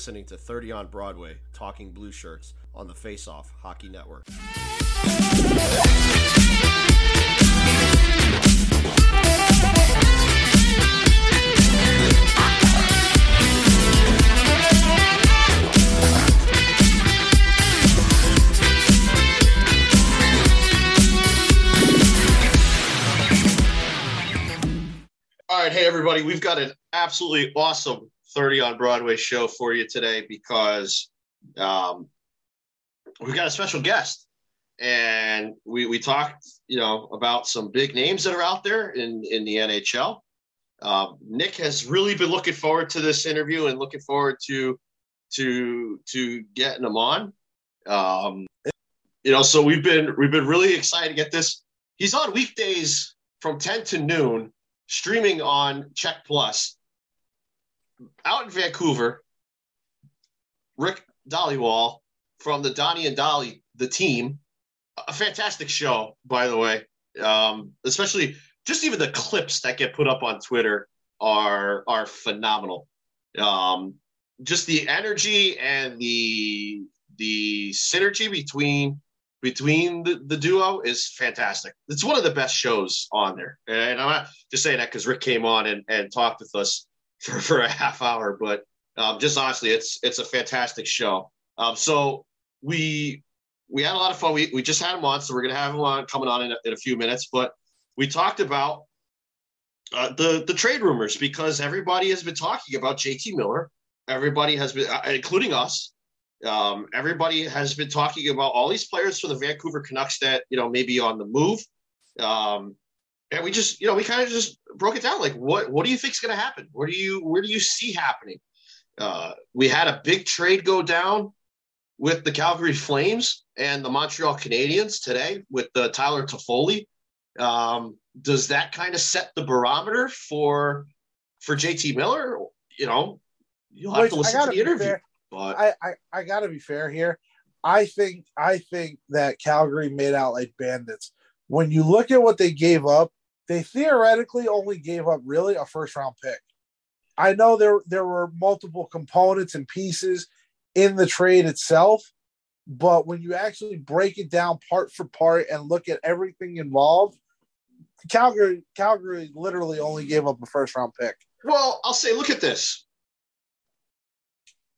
listening to 30 on Broadway, Talking Blue Shirts on the Face Off Hockey Network. All right, hey everybody, we've got an absolutely awesome 30 on Broadway show for you today because um, we've got a special guest. And we, we talked, you know, about some big names that are out there in, in the NHL. Uh, Nick has really been looking forward to this interview and looking forward to to to getting him on. Um, you know, so we've been we've been really excited to get this. He's on weekdays from 10 to noon, streaming on Check Plus out in Vancouver, Rick Dhaliwal from the Donnie and Dhali, the team. A fantastic show, by the way. Um, especially just even the clips that get put up on Twitter are are phenomenal. Um, just the energy and the the synergy between between the, the duo is fantastic. It's one of the best shows on there. And I'm not just saying that because Rick came on and, and talked with us for, for a half hour, but um, just honestly, it's it's a fantastic show. Um, so we we had a lot of fun. We, we just had him on, so we're gonna have him on coming on in a, in a few minutes. But we talked about uh, the the trade rumors because everybody has been talking about JT Miller. Everybody has been, uh, including us. Um, everybody has been talking about all these players for the Vancouver Canucks that you know maybe on the move. Um, and we just you know we kind of just broke it down like what what do you think is going to happen where do you where do you see happening uh, we had a big trade go down with the calgary flames and the montreal canadiens today with the tyler toffoli um, does that kind of set the barometer for for jt miller you know you'll have Which, to listen to the interview fair. but I, I, I gotta be fair here. I think I think that Calgary made out like bandits. When you look at what they gave up, they theoretically only gave up really a first round pick. I know there there were multiple components and pieces in the trade itself, but when you actually break it down part for part and look at everything involved, Calgary Calgary literally only gave up a first round pick. Well, I'll say, look at this.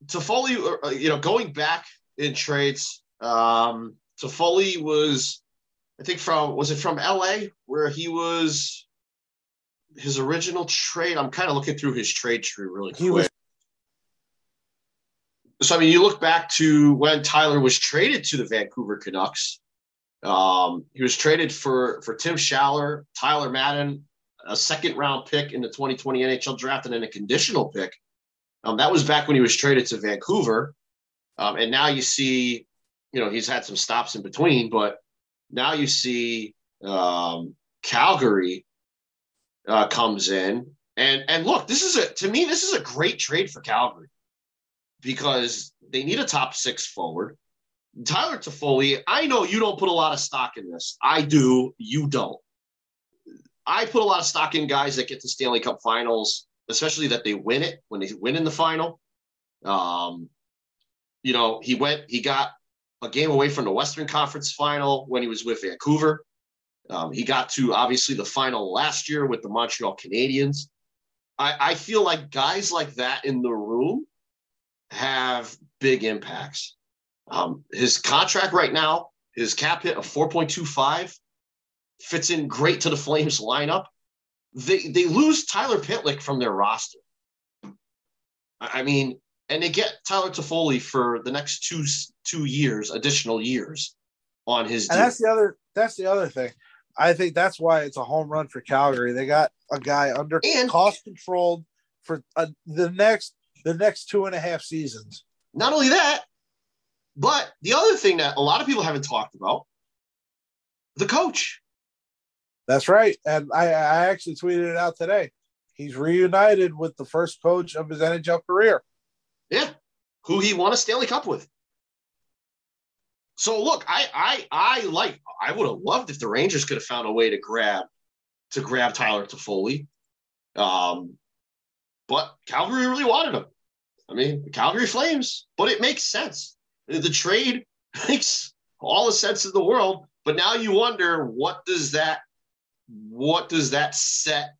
Toffoli, uh, you know, going back in trades, um, Toffoli was, I think from was it from LA where he was his original trade. I'm kind of looking through his trade tree really He quick. so I mean, you look back to when Tyler was traded to the Vancouver Canucks. Um, he was traded for for Tim Schaller, Tyler Madden, a second round pick in the 2020 NHL draft, and then a conditional pick. Um, that was back when he was traded to Vancouver, um, and now you see, you know, he's had some stops in between, but now you see um, Calgary uh, comes in, and and look, this is a to me this is a great trade for Calgary because they need a top six forward. Tyler Toffoli, I know you don't put a lot of stock in this. I do. You don't. I put a lot of stock in guys that get to Stanley Cup finals, especially that they win it when they win in the final. Um, you know, he went, he got a game away from the Western Conference final when he was with Vancouver. Um, he got to obviously the final last year with the Montreal Canadiens. I, I feel like guys like that in the room have big impacts. Um, his contract right now, his cap hit of 4.25 fits in great to the Flames lineup. They they lose Tyler Pitlick from their roster. I I mean, and they get Tyler Toffoli for the next two two years, additional years on his And deal. that's the other that's the other thing. I think that's why it's a home run for Calgary. They got a guy under And- cost controlled for uh, the next the next two and a half seasons. Not only that, but the other thing that a lot of people haven't talked about, the coach. That's right. And I, I actually tweeted it out today. He's reunited with the first coach of his NHL career. Yeah, who he won a Stanley Cup with. So look, I I I like I would have loved if the Rangers could have found a way to grab to grab Tyler Toffoli. Um, but Calgary really wanted him. I mean, the Calgary Flames, but it makes sense. The trade makes all the sense in the world. But now you wonder what does that what does that set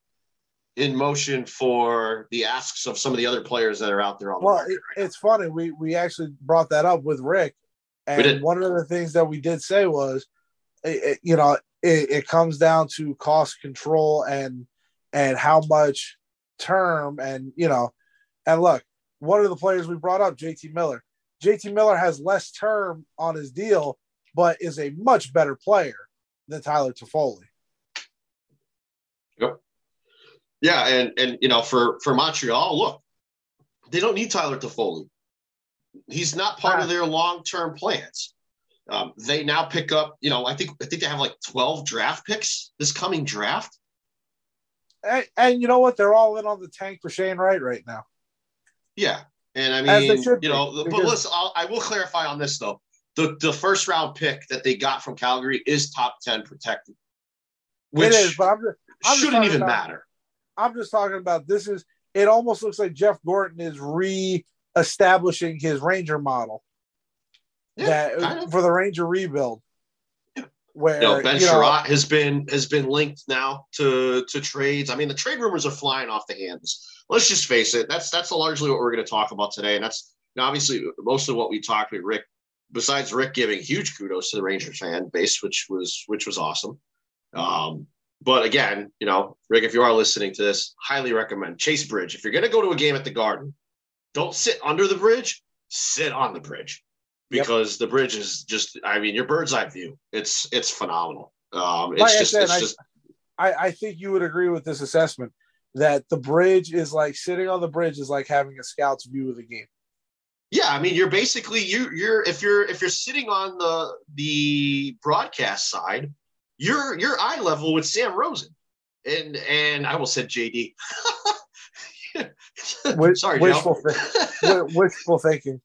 in motion for the asks of some of the other players that are out there on the market right it's funny. We we actually brought that up with Rick, and one of the things that we did say was, it, it- you know, it, it comes down to cost control and and how much term and you know, and look, one of the players we brought up, JT Miller. JT Miller has less term on his deal, but is a much better player than Tyler Toffoli. Yeah, and and you know, for for Montreal, look, they don't need Tyler Toffoli. He's not part of their long term plans. Um, they now pick up, you know, I think I think they have like twelve draft picks this coming draft. And, and you know what? They're all in on the tank for Shane Wright right now. Yeah, and I mean, you be, know, but because- listen, I'll, I will clarify on this though. The the first round pick that they got from Calgary is top ten protected, which is, but I'm just, I'm shouldn't even about- matter. I'm just talking about this is it almost looks like Jeff Gorton is re-establishing his Ranger model Yeah, that kind of. for the Ranger rebuild. Where you know, Ben you know, Chiarot has been has been linked now to to trades. I mean, the trade rumors are flying off the hands. Let's just face it. That's that's largely what we're going to talk about today, and that's now obviously most of what we talked with Rick. Besides Rick giving huge kudos to the Rangers fan base, which was which was awesome. Um, but again, you know, Rick, if you are listening to this, highly recommend Chase Bridge. If you're going to go to a game at the Garden, don't sit under the bridge, sit on the bridge Yep. because the bridge is just I mean your bird's eye view. It's it's phenomenal. Um, it's Like just said, it's I- just I, I think you would agree with this assessment that the bridge is like sitting on the bridge is like having a scout's view of the game. yeah. I mean you're basically you you're if you're if you're sitting on the the broadcast side, you're you're eye level with Sam Rosen. And and I will said JD. Sorry, wishful, wishful thinking,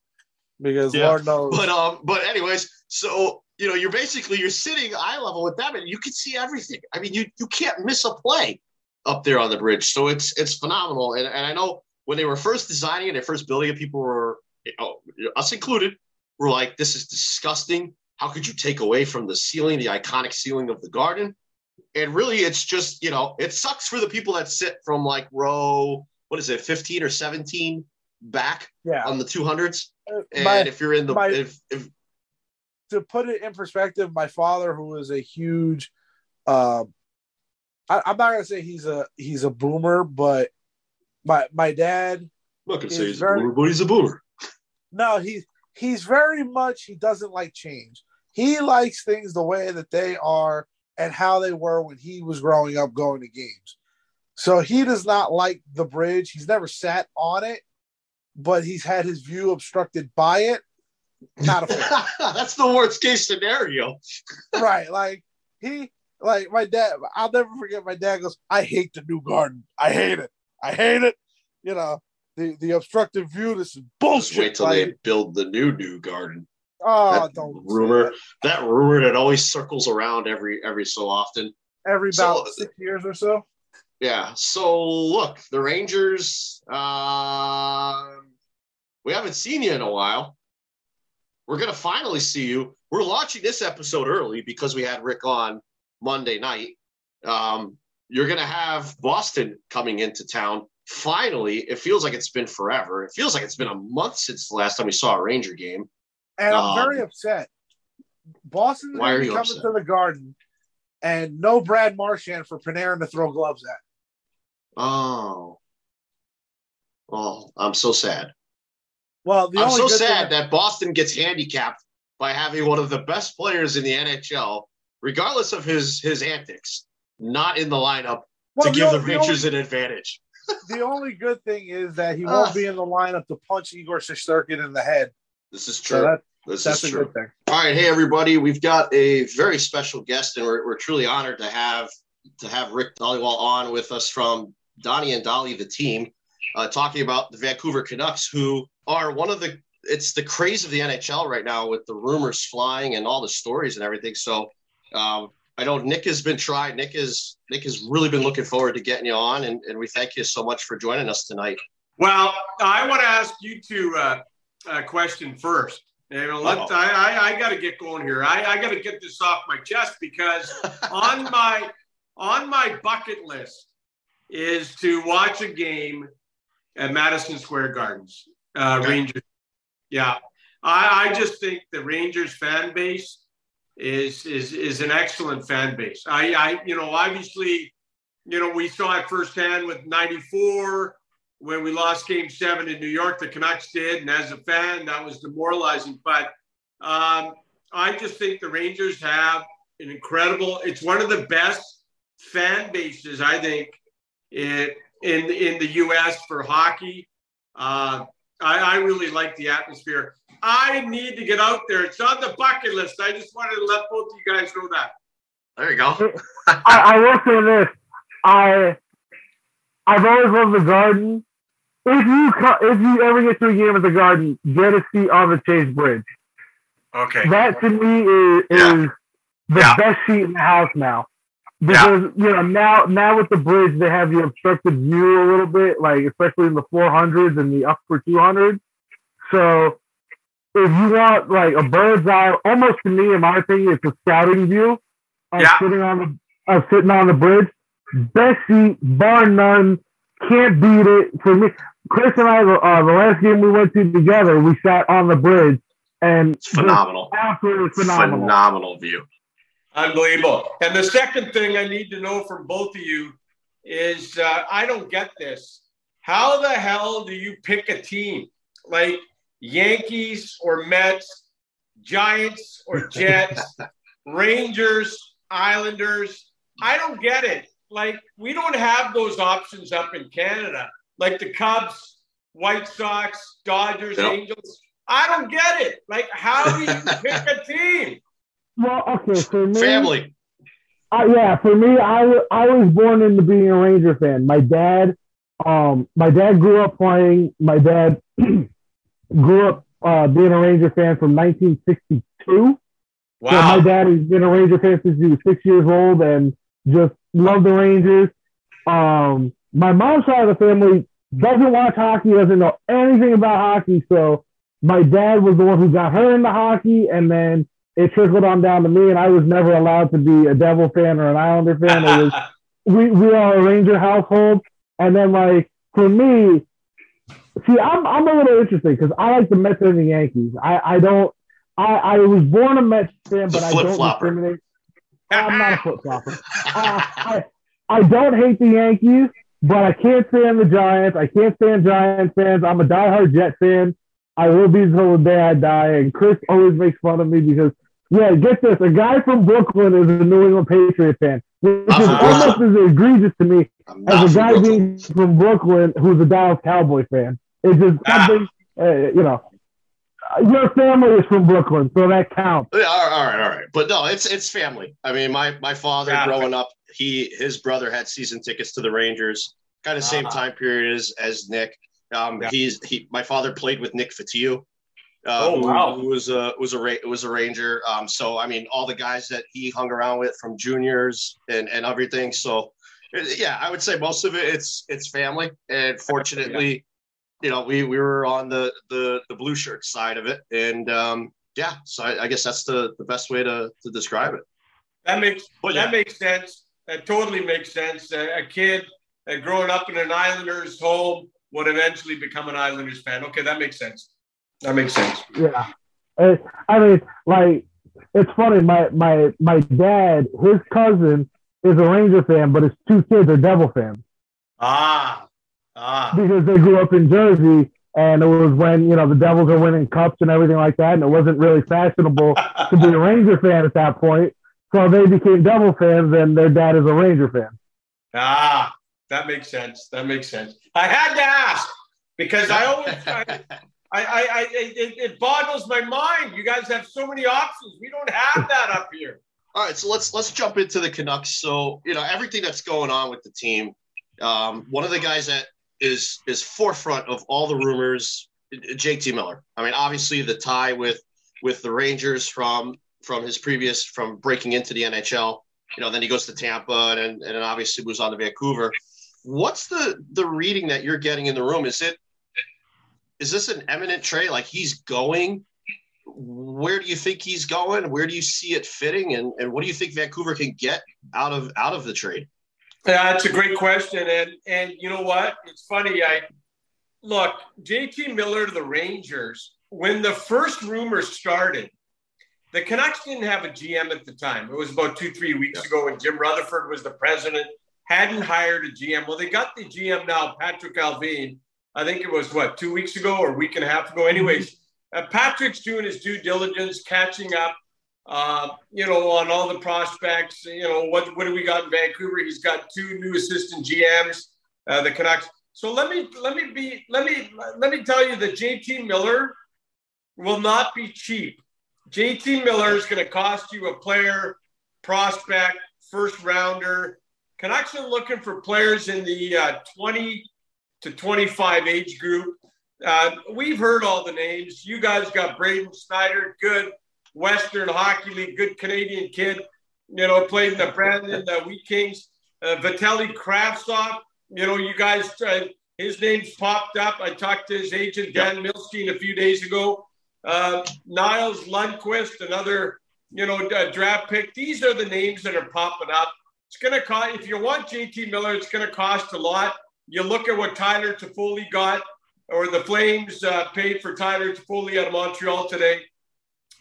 because Yeah, Lord knows. but um but anyways so you know you're basically you're sitting eye level with them and you can see everything i mean you you can't miss a play up there on the bridge so it's it's phenomenal and, and i know when they were first designing it first building it people were you know, us included were like this is disgusting how could you take away from the ceiling the iconic ceiling of the garden and really it's just you know it sucks for the people that sit from like row what is it 15 or 17 back yeah, on the 200s and my- if you're in the my- if, if to put it in perspective, my father, who is a huge, um, I, I'm not gonna say he's a he's a boomer, but my my dad, gonna say he's very- a boomer, but he's a boomer. no, he he's very much he doesn't like change. He likes things the way that they are and how they were when he was growing up going to games. So he does not like the bridge. He's never sat on it, but he's had his view obstructed by it. Not a. That's the worst case scenario. right. Like he like my dad, I'll never forget my dad goes, I hate the new garden. I hate it. I hate it. You know, the the obstructive view, this is bullshit. wait till Like, they build the new new garden. Oh don't rumor, that. that rumor that always circles around every every so often. every So- about six years or so. Yeah. So look, the Rangers. Um, we haven't seen you in a while. We're gonna finally see you. We're launching this episode early because we had Rick on Monday night. Um, you're gonna have Boston coming into town. Finally, it feels like it's been forever. It feels like it's been a month since the last time we saw a Ranger game. And I'm very upset. Boston's why gonna be coming upset? to the garden and no Brad Marchand for Panarin to throw gloves at. Oh, oh, I'm so sad. Well, the I'm only so good sad thing, that Boston gets handicapped by having one of the best players in the NHL, regardless of his his antics, not in the lineup well, to give the only- Rangers an advantage. the only good thing is that he won't be in the lineup to punch Igor Shesterkin in the head. This is So true. that, this that's is a true. good thing. All right, hey everybody, we've got a very special guest, and we're, we're truly honored to have to have Rick Dhaliwal on with us from Donnie and Dhali, the team, uh, talking about the Vancouver Canucks, who are one of the it's the craze of the NHL right now with the rumors flying and all the stories and everything. So um, I know Nick has been tried. Nick is Nick has really been looking forward to getting you on, and, and we thank you so much for joining us tonight. Well, I want to ask you to uh, a question first. And let, I, I, I got to get going here. I, I got to get this off my chest because on my on my bucket list is to watch a game at Madison Square Gardens. Uh, okay. Rangers. Yeah, I, I just think the Rangers fan base is is is an excellent fan base. I, I you know obviously you know we saw it firsthand with '94 when we lost game seven in New York, the Canucks did. And as a fan, that was demoralizing. But um, I just think the Rangers have an incredible, it's one of the best fan bases, I think, in, in, in the U.S. for hockey. Uh, I, I really like the atmosphere. I need to get out there. It's on the bucket list. I just wanted to let both of you guys know that. There you go. I, I will say this. I I've always loved the garden if you if you ever get to a game at the Garden, get a seat on the Chase Bridge. Okay. That to me is, yeah. is the yeah. best seat in the house now. Because yeah. you know now now with the bridge they have the obstructed view a little bit, like especially in the 400s and the upper 200s. So if you want like a bird's eye, almost to me, in my opinion, it's a scouting view of yeah. sitting on the of sitting on the bridge. Best seat, bar none. Can't beat it for me. Chris and I, uh, the last game we went to together, we sat on the bridge, and it's phenomenal, absolutely phenomenal, phenomenal view, unbelievable. And the second thing I need to know from both of you is, uh, I don't get this. How the hell do you pick a team like Yankees or Mets, Giants or Jets, Rangers, Islanders? I don't get it. Like we don't have those options up in Canada like the Cubs, White Sox, Dodgers, yep. Angels. I don't get it. Like, how do you pick a team? Well, okay, for me, family. Uh, yeah, for me, I, I was born into being a Ranger fan. My dad, um, my dad grew up playing. My dad grew up uh, being a Ranger fan from 1962. Wow. So my dad has been a Ranger fan since he was six years old and just loved the Rangers. Um, my mom's side of the family doesn't watch hockey, doesn't know anything about hockey. So my dad was the one who got her into hockey, and then it trickled on down to me, and I was never allowed to be a Devil fan or an Islander fan. It was we we are a Ranger household, and then like for me, see, I'm I'm a little interesting because I like the Mets and the Yankees. I I don't. I, I was born a Mets fan, but I don't flopper. discriminate. I'm not a flip flopper. uh, I, I don't hate the Yankees. But I can't stand the Giants. I can't stand Giants fans. I'm a diehard Jet fan. I will be until the day I die. And Chris always makes fun of me because, yeah, get this: a guy from Brooklyn is a New England Patriot fan, which is almost as egregious to me as a guy Brooklyn. being from Brooklyn who's a Dallas Cowboy fan. It's just ah. something, uh, you know. Your family is from Brooklyn, so that counts. Yeah, all right, all right, all right. But no, it's it's family. I mean, my my father yeah. growing up, he his brother had season tickets to the Rangers, kind of same uh, time period as as Nick. Um, yeah. he's he. My father played with Nick Fotiu. Uh, oh wow! Who, who was a was a was a Ranger. Um, so I mean, all the guys that he hung around with from juniors and and everything. So yeah, I would say most of it it's it's family, and fortunately, yeah. you know, we we were on the the the blue shirt side of it, and um, yeah, so I, I guess that's the the best way to to describe it. That makes but, that yeah. makes sense. That totally makes sense. A, a kid uh, growing up in an Islanders home would eventually become an Islanders fan. Okay, that makes sense. That makes sense. Yeah, I mean, like it's funny. My my my dad, his cousin is a Ranger fan, but his two kids are Devil fans. Ah, ah. Because they grew up in Jersey, and it was when you know the Devils are winning cups and everything like that, and it wasn't really fashionable to be a Ranger fan at that point. So they became Devil fans, and their dad is a Ranger fan. Ah, that makes sense. That makes sense. I had to ask because I always, I, I, I, it, it boggles my mind. You guys have so many options. We don't have that up here. All right, so let's let's jump into the Canucks. So you know everything that's going on with the team. Um, one of the guys that is is forefront of all the rumors, JT Miller. I mean, obviously the tie with with the Rangers from from his previous from breaking into the NHL. You know, then he goes to Tampa and and obviously moves on to Vancouver. What's the the reading that you're getting in the room? Is it is this an eminent trade? Like he's going. Where do you think he's going? Where do you see it fitting? And, and what do you think Vancouver can get out of out of the trade? Yeah, that's a great question. And and you know what? It's funny. I look, JT Miller to the Rangers, when the first rumor started, the Canucks didn't have a GM at the time. It was about two, three weeks ago when Jim Rutherford was the president, hadn't hired a GM. Well, they got the GM now, Patrik Allvin. I think it was what, two weeks ago or a week and a half ago. Anyways, uh, Patrik's doing his due diligence, catching up, uh, you know, on all the prospects. You know, what, what do we got in Vancouver? He's got two new assistant GMs, uh, the Canucks. So let me let me be let me let me tell you that JT Miller will not be cheap. JT Miller is going to cost you a player, prospect, first rounder. Canucks are looking for players in the uh, 20 to 25 age group. Uh, we've heard all the names. You guys got Braden Schneider, good Western Hockey League, good Canadian kid. You know, played in the Brandon the Wheat Kings. Uh, Vitaly Kravtsov, you know, you guys, uh, his name's popped up. I talked to his agent, Dan Milstein, a few days ago. Uh, Niles Lundkvist, another, you know, draft pick. These are the names that are popping up. It's going to cost, if you want JT Miller, it's going to cost a lot. You look at what Tyler Toffoli got, or the Flames uh, paid for Tyler Toffoli out of Montreal today.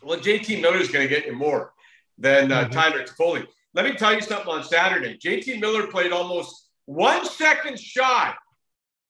Well, JT Miller is going to get you more than uh, mm-hmm. Tyler Toffoli. Let me tell you something on Saturday. JT Miller played almost one second shy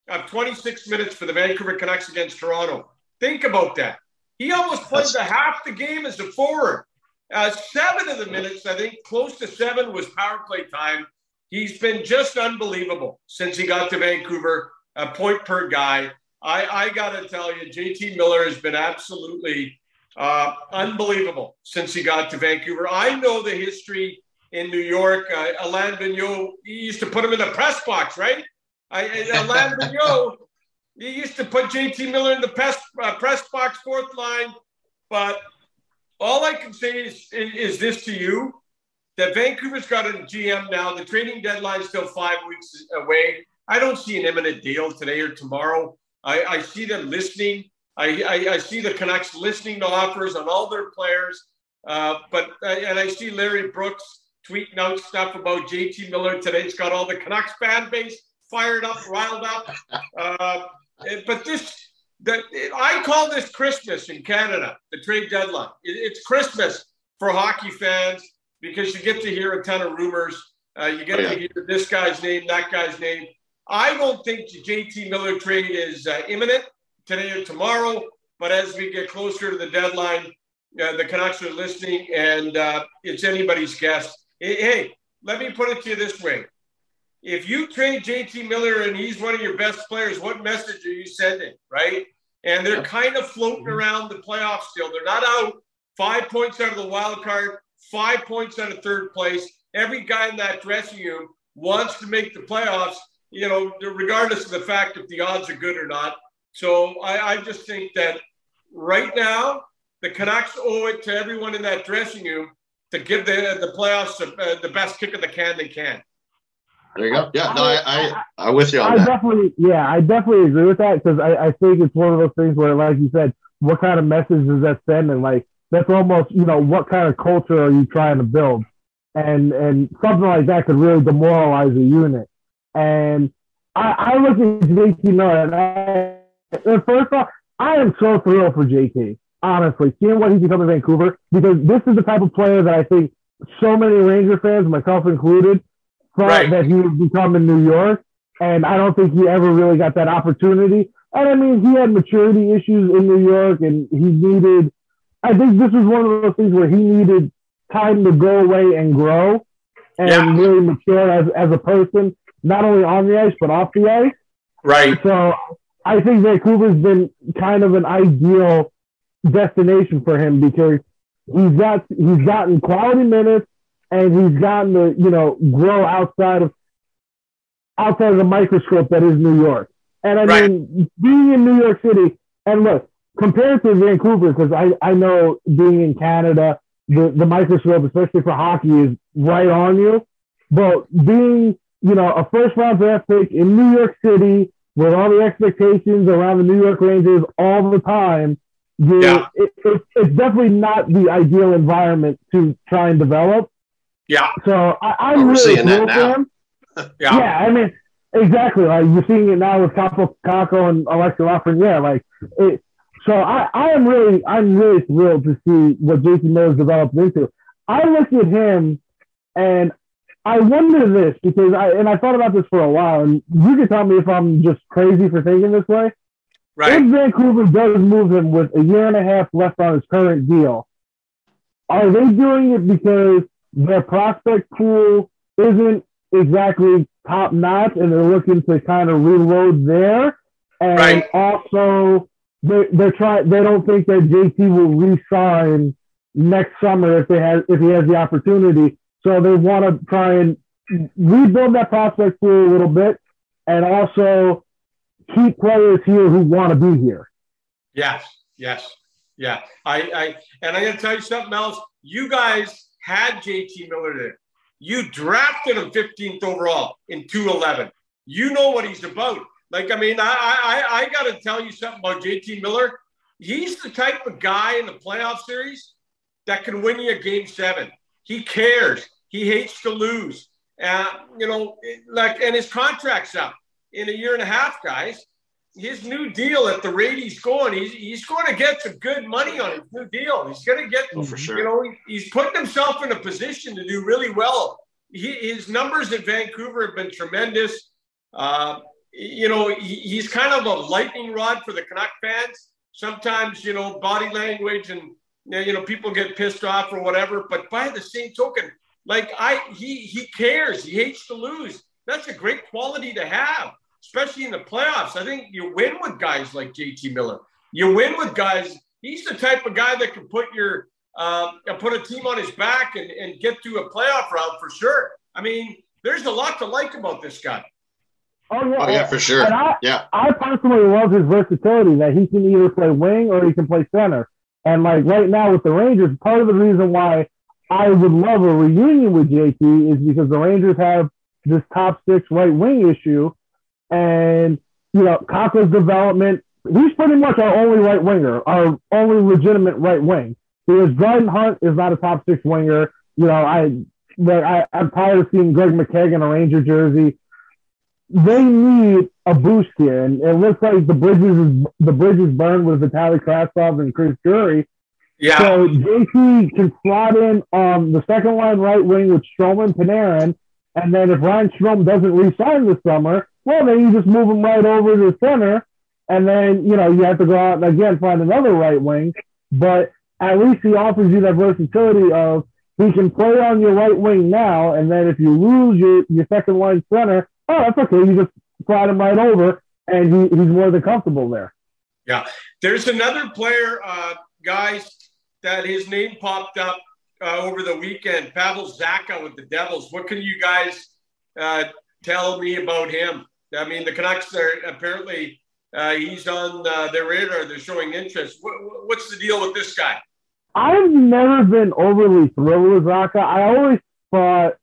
of 26 minutes for the Vancouver Canucks against Toronto. Think about that. He almost played the half the game as a forward. Uh, seven of the minutes, I think, close to seven was power play time. He's been just unbelievable since he got to Vancouver. A point per guy. I, I got to tell you, JT Miller has been absolutely uh, unbelievable since he got to Vancouver. I know the history in New York. Uh, Alain Vigneault, he used to put him in the press box, right? I, Alain Vigneault, he used to put JT Miller in the press, uh, press box fourth line. But all I can say is, is, is this to you that Vancouver's got a GM now. The trading deadline is still five weeks away. I don't see an imminent deal today or tomorrow. I, I see them listening. I, I, I, see the Canucks listening to offers on all their players. Uh, but uh, and I see Larry Brooks tweeting out stuff about JT Miller today. It's got all the Canucks fan base fired up, riled up. Uh, but this, that I call this Christmas in Canada, the trade deadline. it's Christmas for hockey fans because you get to hear a ton of rumors. Uh, you get oh, yeah. to hear this guy's name, that guy's name. I don't think the JT Miller trade is uh, imminent today or tomorrow, but as we get closer to the deadline, uh, the Canucks are listening, and uh, it's anybody's guess. Hey, let me put it to you this way: if you trade JT Miller and he's one of your best players, what message are you sending, right? And they're kind of floating mm-hmm. around the playoffs still. They're not out. Five points out of the wild card, five points out of third place. Every guy in that dressing room wants to make the playoffs, you know, regardless of the fact if the odds are good or not. So I, I just think that right now, the Canucks owe it to everyone in that dressing room to give the, the playoffs uh, the best kick of the can they can. There you go. Yeah, no, I, I, I, am with you on I that. definitely, yeah, I definitely agree with that because I, I think it's one of those things where, like you said, what kind of message does that send? And like, that's almost, you know, what kind of culture are you trying to build? And, and something like that could really demoralize a unit. And I, I look at JT Miller and I, and first off, I am so thrilled for JT, honestly, seeing what he's become in Vancouver, because this is the type of player that I think so many Ranger fans, myself included, thought right. that he would become in New York. And I don't think he ever really got that opportunity. And I mean, he had maturity issues in New York and he needed, I think this was one of those things where he needed time to go away and grow and yeah. really mature as, as a person, not only on the ice, but off the ice. Right. So I think Vancouver's been kind of an ideal destination for him because he's got he's gotten quality minutes and he's gotten to you know grow outside of outside of the microscope that is New York. And I right. mean, being in New York City, and look, compared to Vancouver, because I, I know being in Canada, the, the microscope, especially for hockey, is right on you. But being, you know, a first round draft pick in New York City, with all the expectations around the New York Rangers all the time, yeah. It, it, it's definitely not the ideal environment to try and develop. Yeah. So I, am oh, really seeing that now. yeah. Yeah. I mean, exactly. Like you're seeing it now with Kaapo Kakko and Alexa Yeah, Like it, so I, I am really, I'm really thrilled to see what Jason Miller's developed into. I look at him and I wonder this because I and I thought about this for a while, and you can tell me if I'm just crazy for thinking this way. Right. If Vancouver does move him with a year and a half left on his current deal, are they doing it because their prospect pool isn't exactly top notch and they're looking to kind of reload there? And right. also, they, they're trying. They don't think that JT will re-sign next summer if they have if he has the opportunity. So they want to try and rebuild that prospect pool a little bit, and also keep players here who want to be here. Yes, yes, yeah. I, I and I got to tell you something else. You guys had JT Miller there. You drafted him 15th overall in 211. You know what he's about. Like, I mean, I I, I got to tell you something about JT Miller. He's the type of guy in the playoff series that can win you a game seven. He cares. He hates to lose. Uh, you know, like, and his contract's up in a year and a half, guys. His new deal at the rate he's going, he's, he's going to get some good money on his new deal. He's going to get, oh, for sure. you know, he's putting himself in a position to do really well. He, his numbers at Vancouver have been tremendous. Uh, you know, he, he's kind of a lightning rod for the Canuck fans. Sometimes, you know, body language and you know people get pissed off or whatever. But by the same token, like I, he he cares. He hates to lose. That's a great quality to have, especially in the playoffs. I think you win with guys like JT Miller. You win with guys. He's the type of guy that can put your uh, put a team on his back and, and get to a playoff round for sure. I mean, there's a lot to like about this guy. Oh yeah, oh, yeah, for sure. I, yeah, I personally love his versatility that he can either play wing or he can play center. And like right now with the Rangers, part of the reason why I would love a reunion with JT is because the Rangers have this top six right wing issue. And, you know, Kakko's development, he's pretty much our only right winger, our only legitimate right wing. Because Dryden Hunt is not a top six winger. You know, I, but I, I'm tired of seeing Greg McKegg in a Ranger jersey. They need a boost here, and it looks like the bridges is, the bridges burned with Vitaly Kravtsov and Chris Drury. Yeah. So JT can slot in on the second line right wing with Strome and Panarin, and then if Ryan Strome doesn't re-sign this summer, well, then you just move him right over to center. And then, you know, you have to go out and again find another right wing. But at least he offers you that versatility of he can play on your right wing now. And then if you lose your, your second line center, oh, that's okay. You just slide him right over and he, he's more than comfortable there. Yeah. There's another player, uh, guys, that his name popped up uh, over the weekend. Pavel Zacha with the Devils. What can you guys uh, tell me about him? I mean, the Canucks are apparently uh, he's on uh, their radar. They're showing interest. What, what's the deal with this guy? I've never been overly thrilled with Zacha. I always thought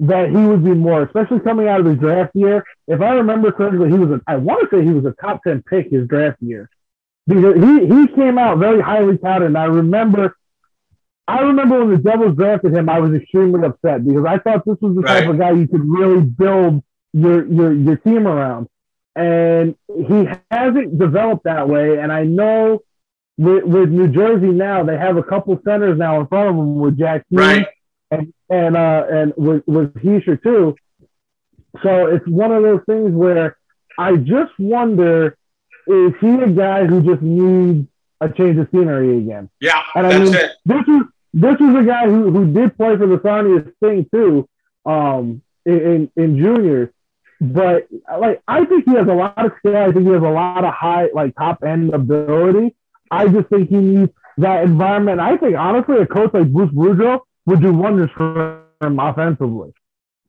that he would be more, especially coming out of his draft year. If I remember correctly, he was a, I want to say he was a top 10 pick his draft year because he, he came out very highly touted. And I remember I remember when the Devils drafted him, I was extremely upset because I thought this was the right. type of guy you could really build your your your team around. And he hasn't developed that way. And I know with, with New Jersey now, they have a couple centers now in front of them with Jack right. and and uh and with with Hischier too. So it's one of those things where I just wonder is he a guy who just needs a change of scenery again? Yeah, and I mean, it. this is this is a guy who, who did play for the Sarnia Sting too, um, in, in juniors. But like, I think he has a lot of skill. I think he has a lot of high, like top end ability. I just think he needs that environment. I think honestly, a coach like Bruce Boudreau would do wonders for him offensively.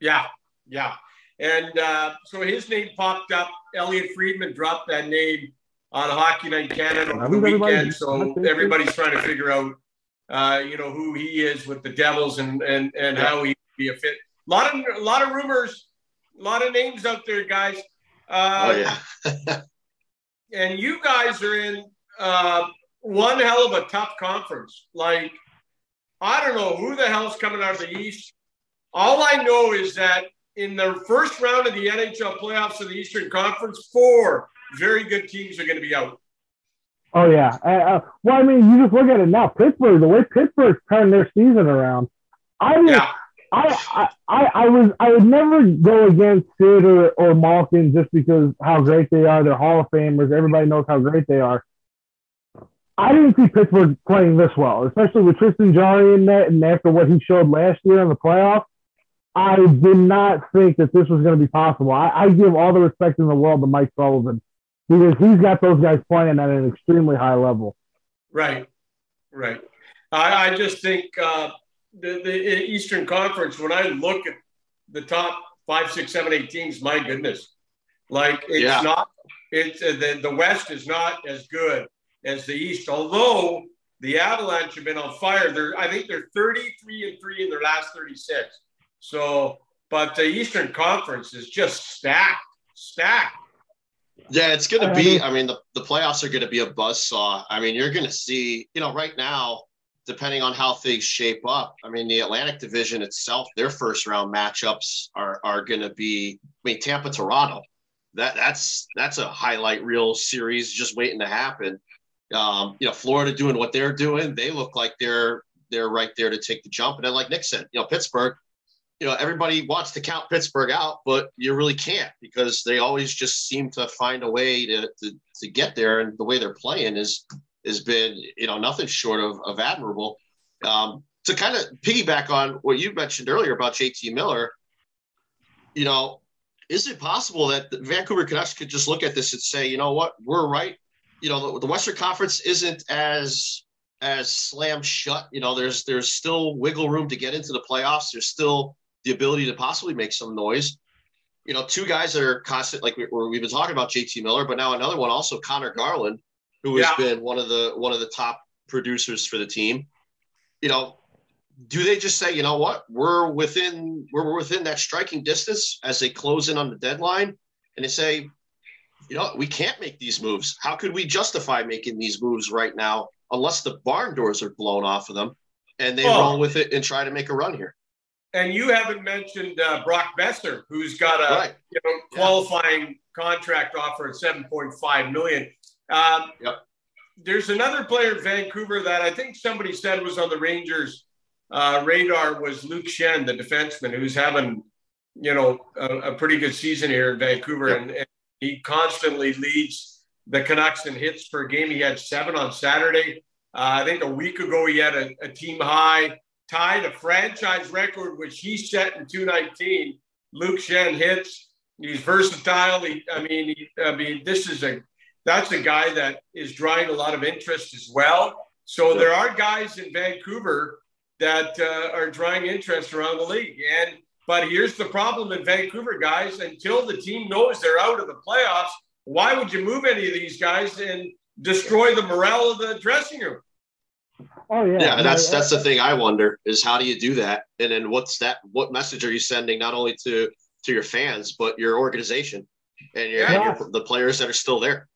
Yeah, yeah. And uh, so his name popped up. Elliotte Friedman dropped that name on Hockey Night Canada over the weekend. So everybody's trying to figure out uh, you know, who he is with the Devils and and and how he be a fit. A lot of a lot of rumors, a lot of names out there, guys. Uh, oh yeah. and you guys are in uh, one hell of a tough conference. Like I don't know who the hell's coming out of the East. All I know is that in the first round of the NHL playoffs of the Eastern Conference, four very good teams are going to be out. Oh yeah. Uh, uh, well, I mean, you just look at it now. Pittsburgh, the way Pittsburgh's turned their season around. I mean, yeah. I, I, I was I would never go against Sid or, or Malkin just because how great they are. They're Hall of Famers. Everybody knows how great they are. I didn't see Pittsburgh playing this well, especially with Tristan Jarry in net and after what he showed last year in the playoffs. I did not think that this was going to be possible. I, I give all the respect in the world to Mike Sullivan because he's got those guys playing at an extremely high level. Right, right. I, I just think uh, the, the Eastern Conference, when I look at the top five, six, seven, eight teams, my goodness, like it's yeah. not, it's uh, the, the West is not as good as the East, although the Avalanche have been on fire. They're, I think they're 33 and three in their last 36. So, but the Eastern Conference is just stacked, stacked. Yeah, it's going to be. I mean, the, the playoffs are going to be a buzz saw. I mean, you're going to see, you know, right now, depending on how things shape up. I mean, the Atlantic Division itself, their first round matchups are are going to be. I mean, Tampa, Toronto. That that's that's a highlight reel series just waiting to happen. Um, you know, Florida doing what they're doing, they look like they're they're right there to take the jump. And then, like Nick said, you know, Pittsburgh, you know, everybody wants to count Pittsburgh out, but you really can't because they always just seem to find a way to to, to get there. And the way they're playing is has been, you know, nothing short of, of admirable. Um, to kind of piggyback on what you mentioned earlier about JT Miller, you know, is it possible that the Vancouver Canucks could just look at this and say, you know what, we're right. You know, the, the Western Conference isn't as as slam shut. You know, there's there's still wiggle room to get into the playoffs. There's still the ability to possibly make some noise. You know, two guys that are constant, like we, we've been talking about JT Miller, but now another one also Conor Garland, who has yeah. been one of the one of the top producers for the team. You know, do they just say, you know what, we're within we're within that striking distance as they close in on the deadline, and they say, you know, we can't make these moves. How could we justify making these moves right now unless the barn doors are blown off of them and they oh. roll with it and try to make a run here? And you haven't mentioned uh, Brock Boeser, who's got a right. you know, qualifying yeah. contract offer at seven point five million. Um, yep. There's another player in Vancouver that I think somebody said was on the Rangers' uh, radar was Luke Schenn, the defenseman, who's having, you know, a, a pretty good season here in Vancouver, yep. and, and, he constantly leads the Canucks in hits per game. He had seven on Saturday. Uh, I think a week ago he had a, a team high, tied a franchise record which he set in 219. Luke Schenn hits. He's versatile. He, I mean, he, I mean, this is a that's a guy that is drawing a lot of interest as well. So there are guys in Vancouver that uh, are drawing interest around the league. And but here's the problem in Vancouver, guys. Until the team knows they're out of the playoffs, why would you move any of these guys and destroy the morale of the dressing room? Oh yeah, yeah. That's that's the thing I wonder is how do you do that, and then what's that? What message are you sending not only to to your fans but your organization and your, yeah. and your the players that are still there?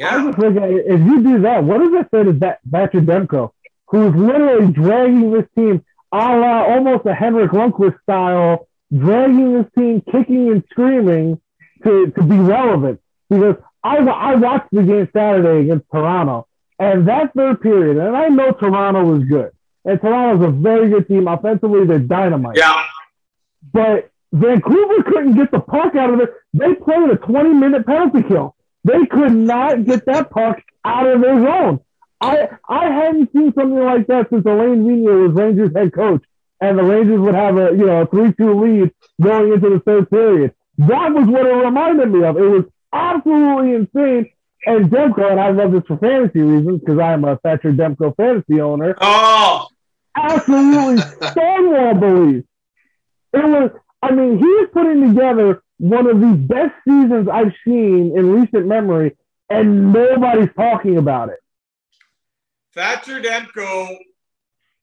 Yeah. Thinking, uh, if you do that, what does it say to that Thatcher Demko, who's literally dragging this team a la almost a Henrik Lundqvist style, dragging this team, kicking and screaming to, to be relevant? Because I, I watched the game Saturday against Toronto, and that third period, and I know Toronto was good, and Toronto's a very good team. Offensively, they're dynamite. Yeah. But Vancouver couldn't get the puck out of it. They played a 20 minute penalty kill. They could not get that puck out of their zone. I I hadn't seen something like that since Alain Vigneault was Rangers head coach, and the Rangers would have a you know a three two lead going into the third period. That was what it reminded me of. It was absolutely insane. And Demko, and I love this for fantasy reasons because I am a Thatcher Demko fantasy owner. Oh, absolutely stonewall believes. It was. I mean, he is putting together one of the best seasons I've seen in recent memory, and nobody's talking about it. Thatcher Demko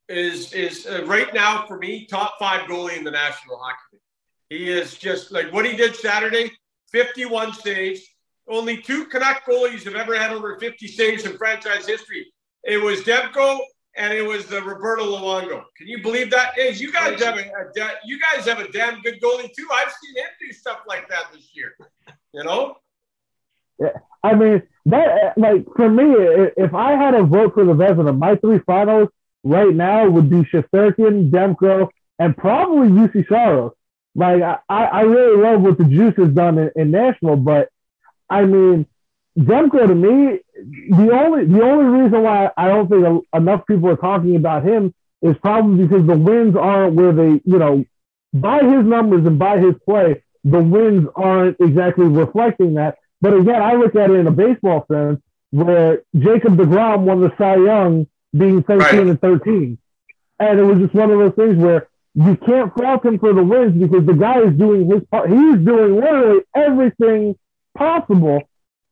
is is uh, right now for me top five goalie in the National Hockey League. He is just like what he did Saturday. 51 saves. Only two Canuck goalies have ever had over 50 saves in franchise history. It was Demko and it was the Roberto Luongo. Can you believe that? Hey, you guys have a, a, you guys have a damn good goalie too. I've seen him do stuff like that this year. You know. Yeah, I mean that. Uh, like for me, if I had a vote for the Vezina, my three finals right now would be Shesterkin, Demko, and probably Juuse Saros. Like I, I really love what the Juice has done in, in Nashville, but I mean, Demko to me, the only the only reason why I don't think enough people are talking about him is probably because the wins aren't where they, you know, by his numbers and by his play, the wins aren't exactly reflecting that. But again, I look at it in a baseball sense where Jacob DeGrom won the Cy Young being 13 right. and 13. And it was just one of those things where you can't fault him for the wins because the guy is doing his part. He's doing literally everything possible,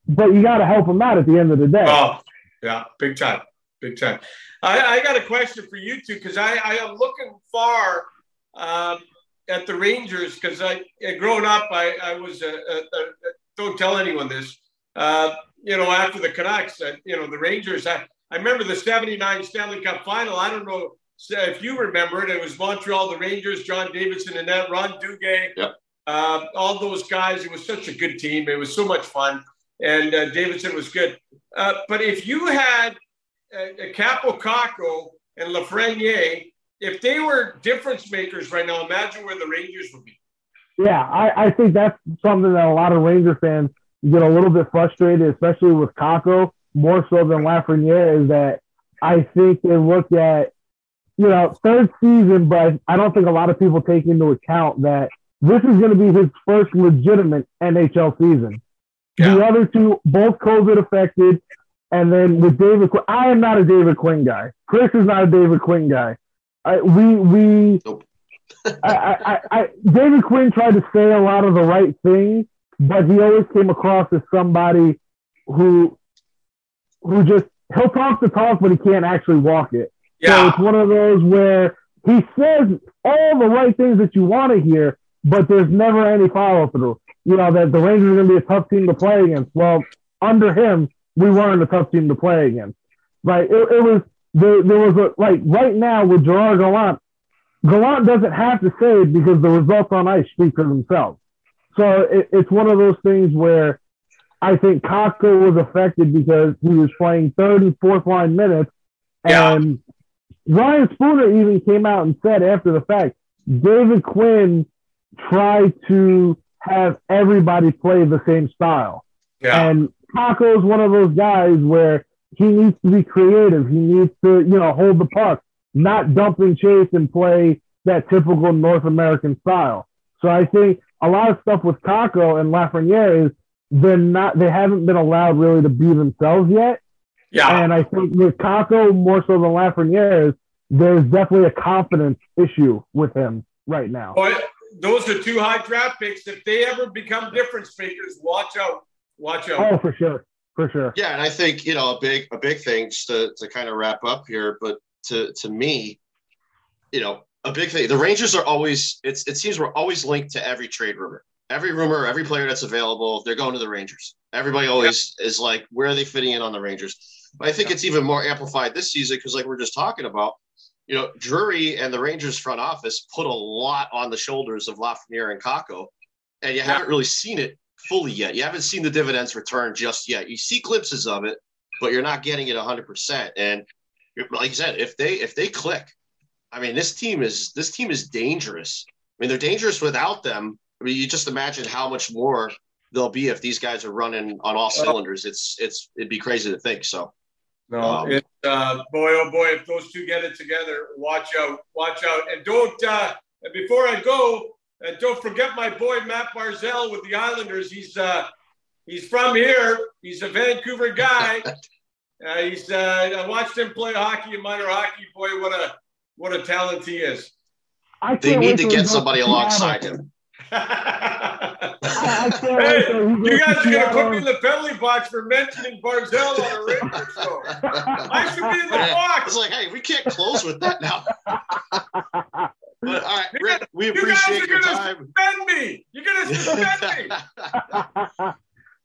but you got to help them out at the end of the day. Oh, yeah, big time, big time. I, I got a question for you two because I, I am looking far um, at the Rangers because I, growing up, I, I was a, a, a, don't tell anyone this. Uh, you know, after the Canucks, uh, you know, the Rangers. I, I remember the '79 Stanley Cup Final. I don't know if you remember it. It was Montreal, the Rangers, John Davidson, and that Ron Duguay. Yep. Uh, all those guys. It was such a good team. It was so much fun, and uh, Davidson was good. Uh, but if you had a, a and Lafreniere, if they were difference makers right now, imagine where the Rangers would be. Yeah, I, I think that's something that a lot of Ranger fans get a little bit frustrated, especially with Kakko, more so than Lafreniere, is that I think they look at, you know, third season, but I don't think a lot of people take into account that this is going to be his first legitimate NHL season. Yeah. The other two, both COVID affected. And then with David, I am not a David Quinn guy. Chris is not a David Quinn guy. I, we we nope. I, I, I, David Quinn tried to say a lot of the right things, but he always came across as somebody who who just he'll talk the talk, but he can't actually walk it. Yeah. So it's one of those where he says all the right things that you want to hear, but there's never any follow through. You know that the Rangers are going to be a tough team to play against. Well, under him, we weren't a tough team to play against. Right? It, it was there, there was a like right now with Gerard Gallant, Gallant doesn't have to say it because the results on ice speak for themselves. So it, it's one of those things where I think Kakko was affected because he was playing third and fourth line minutes. Yeah. And Ryan Spooner even came out and said after the fact, David Quinn tried to have everybody play the same style. Yeah. And is one of those guys where he needs to be creative. He needs to, you know, hold the puck, not dump and chase and play that typical North American style. So I think a lot of stuff with Kakko and Lafreniere is they're not, they haven't been allowed really to be themselves yet. Yeah. And I think with Kakko more so than Lafreniere, there's definitely a confidence issue with him right now. Those are two high draft picks. If they ever become difference makers, watch out. Watch out. Oh, for sure for sure. Yeah, and I think you know a big a big thing just to to kind of wrap up here, but to to me, you know, a big thing. The Rangers are always it's it seems we're always linked to every trade rumor. Every rumor, every player that's available, they're going to the Rangers. Everybody always yep. is like, where are they fitting in on the Rangers? But I think yep. it's even more amplified this season because, like we're just talking about, you know, Drury and the Rangers front office put a lot on the shoulders of Lafreniere and Kakko, and you haven't really seen it fully yet. You haven't seen the dividends return just yet. You see glimpses of it, but you're not getting it 100%. And like I said, if they if they click, I mean, this team is this team is dangerous. I mean, they're dangerous without them. I mean, you just imagine how much more they'll be if these guys are running on all cylinders. It's it's it'd be crazy to think. So. No, um, it, uh, boy, oh boy, if those two get it together, watch out, watch out, and don't. Uh, and before I go, and don't forget my boy Matt Barzal with the Islanders. He's uh, he's from here. He's a Vancouver guy. Uh, he's uh, I watched him play hockey in minor hockey. Boy, what a what a talent he is. I They need to get somebody alongside him. Hey, you guys are gonna put me in the penalty box for mentioning Barzal on a radio show. I should be in the box. It's like, hey, we can't close with that now. But all right, Rick, we appreciate you your time. Suspend me. You're gonna suspend me.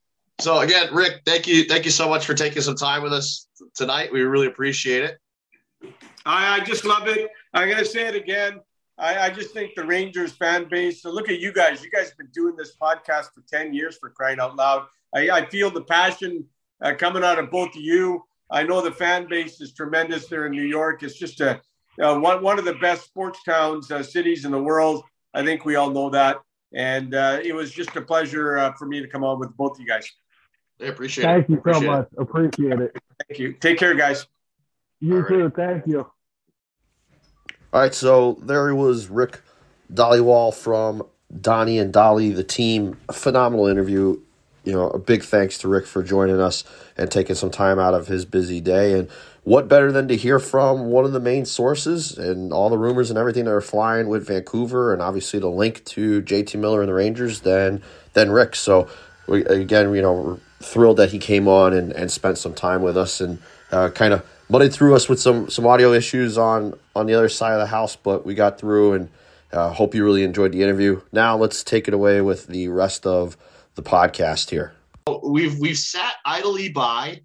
so again, Rick, thank you, thank you so much for taking some time with us tonight. We really appreciate it. I, I just love it. I'm gonna say it again. I, I, just think the Rangers fan base. So look at you guys. You guys have been doing this podcast for 10 years for crying out loud. I, I feel the passion uh, coming out of both of you. I know the fan base is tremendous there in New York. It's just a uh, one, one of the best sports towns, uh, cities in the world. I think we all know that. And uh, it was just a pleasure uh, for me to come on with both of you guys. I appreciate Thank it. Thank you appreciate so much. It. Appreciate it. Thank you. Take care, guys. You too. Thank you. All right. So there was Rick Dhaliwal from Donnie and Dhali, the team. A phenomenal interview you know, a big thanks to Rick for joining us and taking some time out of his busy day. And what better than to hear from one of the main sources and all the rumors and everything that are flying with Vancouver and obviously the link to JT Miller and the Rangers than than Rick. So we, again, you know, we're thrilled that he came on and, and spent some time with us and uh, kind of muddied threw us with some some audio issues on on the other side of the house, but we got through and uh, hope you really enjoyed the interview. Now let's take it away with the rest of the podcast here? We've we've sat idly by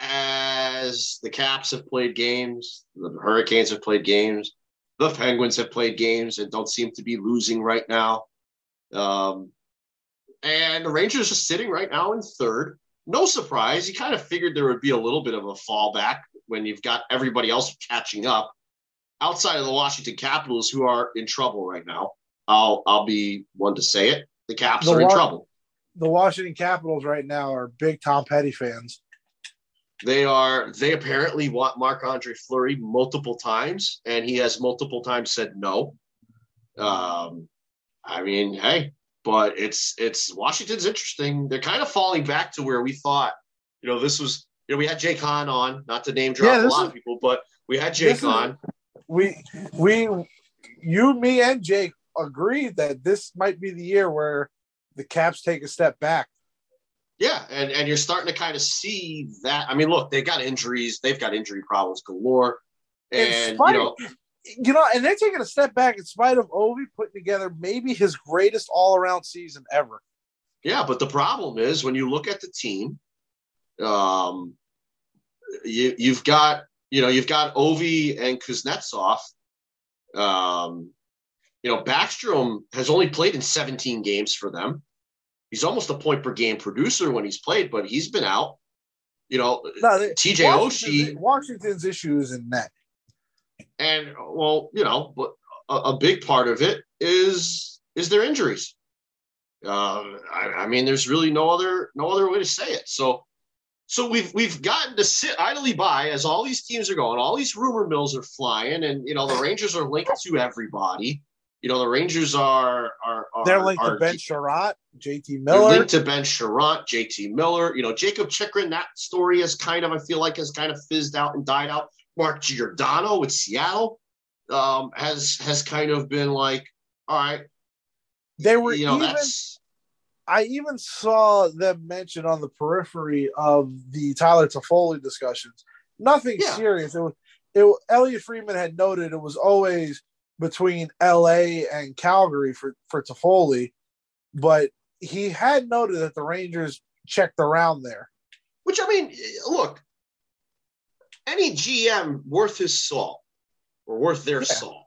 as the Caps have played games, the Hurricanes have played games, the Penguins have played games and don't seem to be losing right now. Um, and the Rangers are sitting right now in third. No surprise. You kind of figured there would be a little bit of a fallback when you've got everybody else catching up. Outside of the Washington Capitals, who are in trouble right now, I'll I'll be one to say it. The Caps the are in trouble the Washington Capitals right now are big Tom Petty fans. They are. They apparently want Marc Andre Fleury multiple times, and he has multiple times said no. Um, I mean, hey, but it's it's Washington's interesting. They're kind of falling back to where we thought. You know, this was. You know, we had Jake Hahn on, not to name drop yeah, a lot is, of people, but we had Jake on. We we you, me, and Jake agreed that this might be the year where the Caps take a step back. Yeah, and and you're starting to kind of see that. I mean, look, they've got injuries. They've got injury problems galore, and spite, you know, you know, and they're taking a step back in spite of Ovi putting together maybe his greatest all-around season ever. Yeah, but the problem is when you look at the team, um, you you've got you know you've got Ovi and Kuznetsov. Um, you know, Backstrom has only played in 17 games for them. He's almost a point per game producer when he's played, but he's been out. You know, no, TJ Oshie. Washington's issue is in net. And well, you know, but a, a big part of it is is their injuries. Uh, I, I, mean, there's really no other no other way to say it. So, so we've we've gotten to sit idly by as all these teams are going, all these rumor mills are flying, and you know the Rangers are linked to everybody. You know, the Rangers are are, are they're linked are, to Ben Chiarot, JT Miller. linked to Ben Chiarot, JT Miller. You know, Jakob Chychrun. That story is kind of I feel like has kind of fizzed out and died out. Mark Giordano with Seattle um, has has kind of been like, all right. They were you know even, that's. I even saw them mentioned on the periphery of the Tyler Toffoli discussions. Nothing yeah. serious. It was it. Elliotte Friedman had noted it was always between LA and Calgary for, for Toffoli, but he had noted that the Rangers checked around there. Which I mean, look, any GM worth his salt or worth their yeah. salt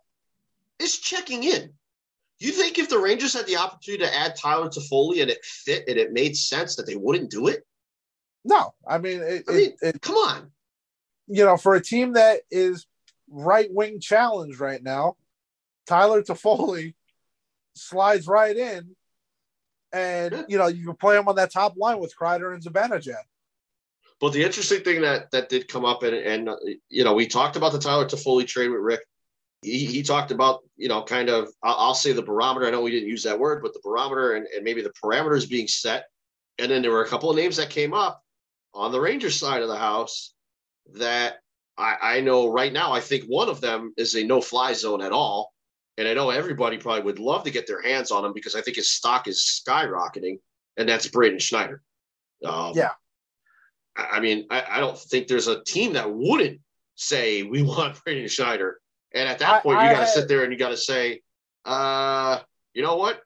is checking in. You think if the Rangers had the opportunity to add Tyler Toffoli and it fit and it made sense that they wouldn't do it? No, I mean, it, I mean, it, come on. You know, for a team that is right wing challenged right now, Tyler Toffoli slides right in, and you know you can play him on that top line with Kreider and Zibanejad. But the interesting thing that that did come up, and and uh, you know we talked about the Tyler Toffoli trade with Rick. He, he talked about you know kind of I'll, I'll say the barometer. I know we didn't use that word, but the barometer and, and maybe the parameters being set. And then there were a couple of names that came up on the Rangers side of the house that I, I know right now. I think one of them is a no-fly zone at all and I know everybody probably would love to get their hands on him because I think his stock is skyrocketing, and that's Braden Schneider. Um, yeah. I mean, I, I, don't think there's a team that wouldn't say we want Braden Schneider And at that point, you got to sit there and you got to say, uh, you know what?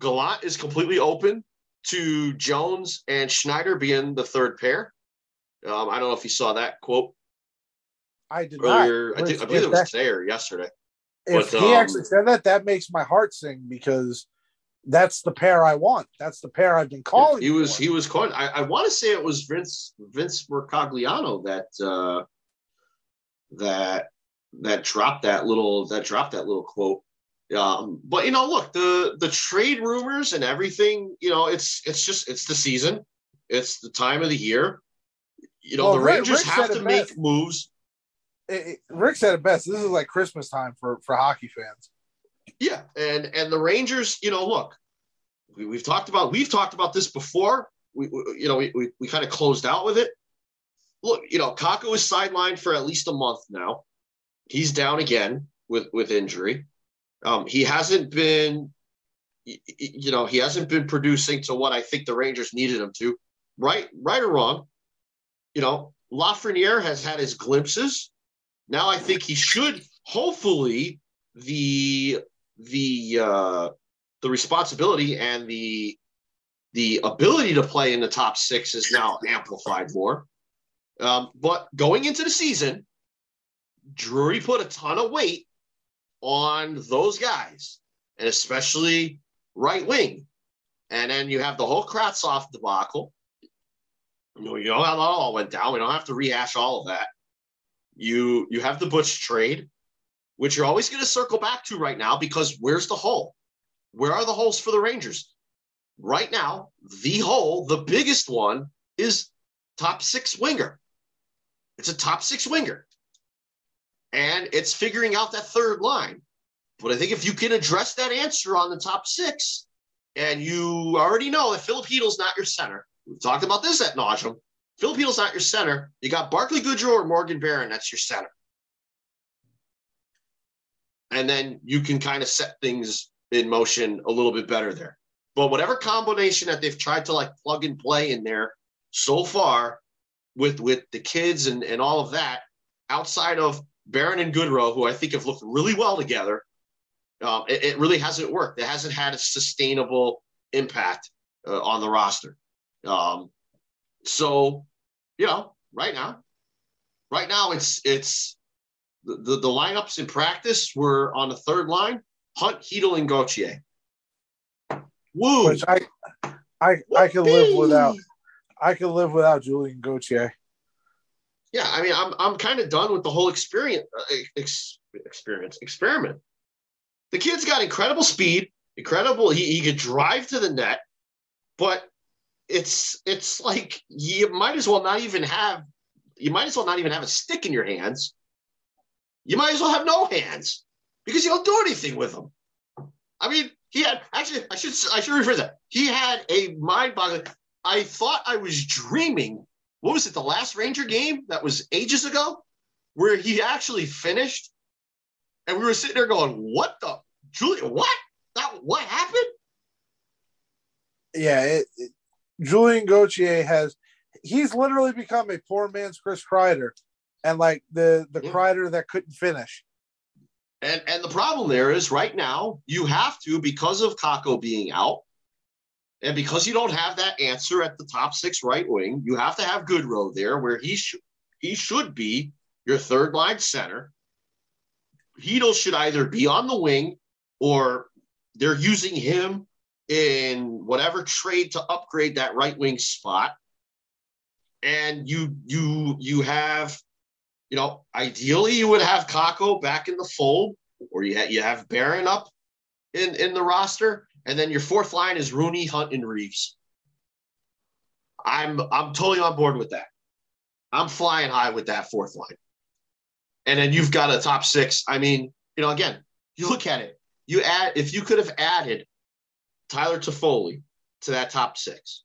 Gallant is completely open to Jones and Schneider being the third pair. Um, I don't know if you saw that quote. I did earlier. not. I, think, I believe it was today or yesterday. If but, he um, actually said that, that makes my heart sing because that's the pair I want. That's the pair I've been calling. He was for. he was calling. I, I want to say it was Vince Vince Mercogliano that uh, that that dropped that little that dropped that little quote. Um, but you know, look the the trade rumors and everything. You know, it's it's just it's the season. It's the time of the year. You know, well, the Rangers Rick have to make best. moves. It, it, Rick said it best. This is like Christmas time for for hockey fans. Yeah, and and the Rangers, you know, look, we, have talked about we've talked about this before. We, we you know we, we, we kind of closed out with it. Look, you know, Kakko is sidelined for at least a month now. He's down again with with injury. Um, he hasn't been, you know, he hasn't been producing to what I think the Rangers needed him to. Right, right or wrong, you know, Lafreniere has had his glimpses. Now I think he should hopefully the the uh, the responsibility and the the ability to play in the top six is now amplified more. Um, but going into the season, Drury put a ton of weight on those guys, and especially right wing. And then you have the whole Kravtsov debacle. You know, you know how that all went down. We don't have to rehash all of that. You you have the Butch trade which you're always going to circle back to right now because where's the hole? Where are the holes for the Rangers? Right now, the hole, the biggest one, is top six winger. It's a top six winger. And it's figuring out that third line. But I think if you can address that answer on the top six, and you already know that Filip Chytil's not your center. We've talked about this at nauseum. Filip Chytil's not your center. You got Barclay Goodrow or Morgan Barron. That's your center and then you can kind of set things in motion a little bit better there. But whatever combination that they've tried to like plug and play in there so far with with the kids and, and all of that, outside of Barron and Goodrow, who I think have looked really well together, um, it, it, really hasn't worked. It hasn't had a sustainable impact uh, on the roster. Um, so, you know, right now, right now it's it's the, the, lineups in practice were on the third line Hunt, Chytil, and Gauthier. Woo! Which I I I can live without. I can live without Julien Gauthier. Yeah, I mean, I'm I'm kind of done with the whole experience uh, ex, experience experiment. The kid's got incredible speed, incredible. He he could drive to the net, but it's it's like you might as well not even have you might as well not even have a stick in your hands you might as well have no hands because you don't do anything with them. I mean, he had actually, I should, I should rephrase that. He had a mind boggling. I thought I was dreaming. What was it? The last Ranger game that was ages ago, where he actually finished, and we were sitting there going, "What the, Julien? What? That what happened?" Yeah, it, it, Julien Gauthier has. He's literally become a poor man's Chris Kreider and like the the yeah. Kreider that couldn't finish. And and the problem there is right now you have to because of Kakko being out, and because you don't have that answer at the top six right wing, you have to have Goodrow there where he should he should be your third line center. Chytil should either be on the wing or they're using him in whatever trade to upgrade that right wing spot. And you you you have you know, ideally you would have Kakko back in the fold, or you, ha- you have Barron up in, in the roster, and then your fourth line is Rooney, Hunt, and Reeves. I'm I'm totally on board with that. I'm flying high with that fourth line. And then you've got a top six. I mean, you know, again, you look at it. You add if you could have added Tyler Toffoli to that top six,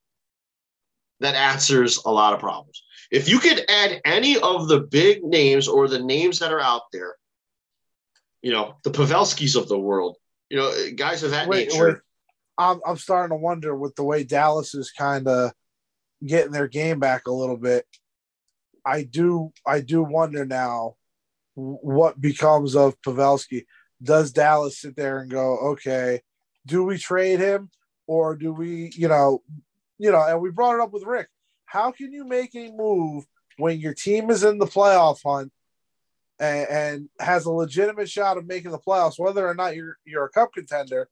that answers a lot of problems. If you could add any of the big names or the names that are out there, you know, the Pavelskis of the world, you know, guys of that wait, nature. Wait. I'm, I'm starting to wonder with the way Dallas is kind of getting their game back a little bit. I do I do wonder now what becomes of Pavelski. Does Dallas sit there and go, okay, do we trade him or do we, you know, you know, and we brought it up with Rick. How can you make a move when your team is in the playoff hunt and, and has a legitimate shot of making the playoffs, whether or not you're you're a cup contender?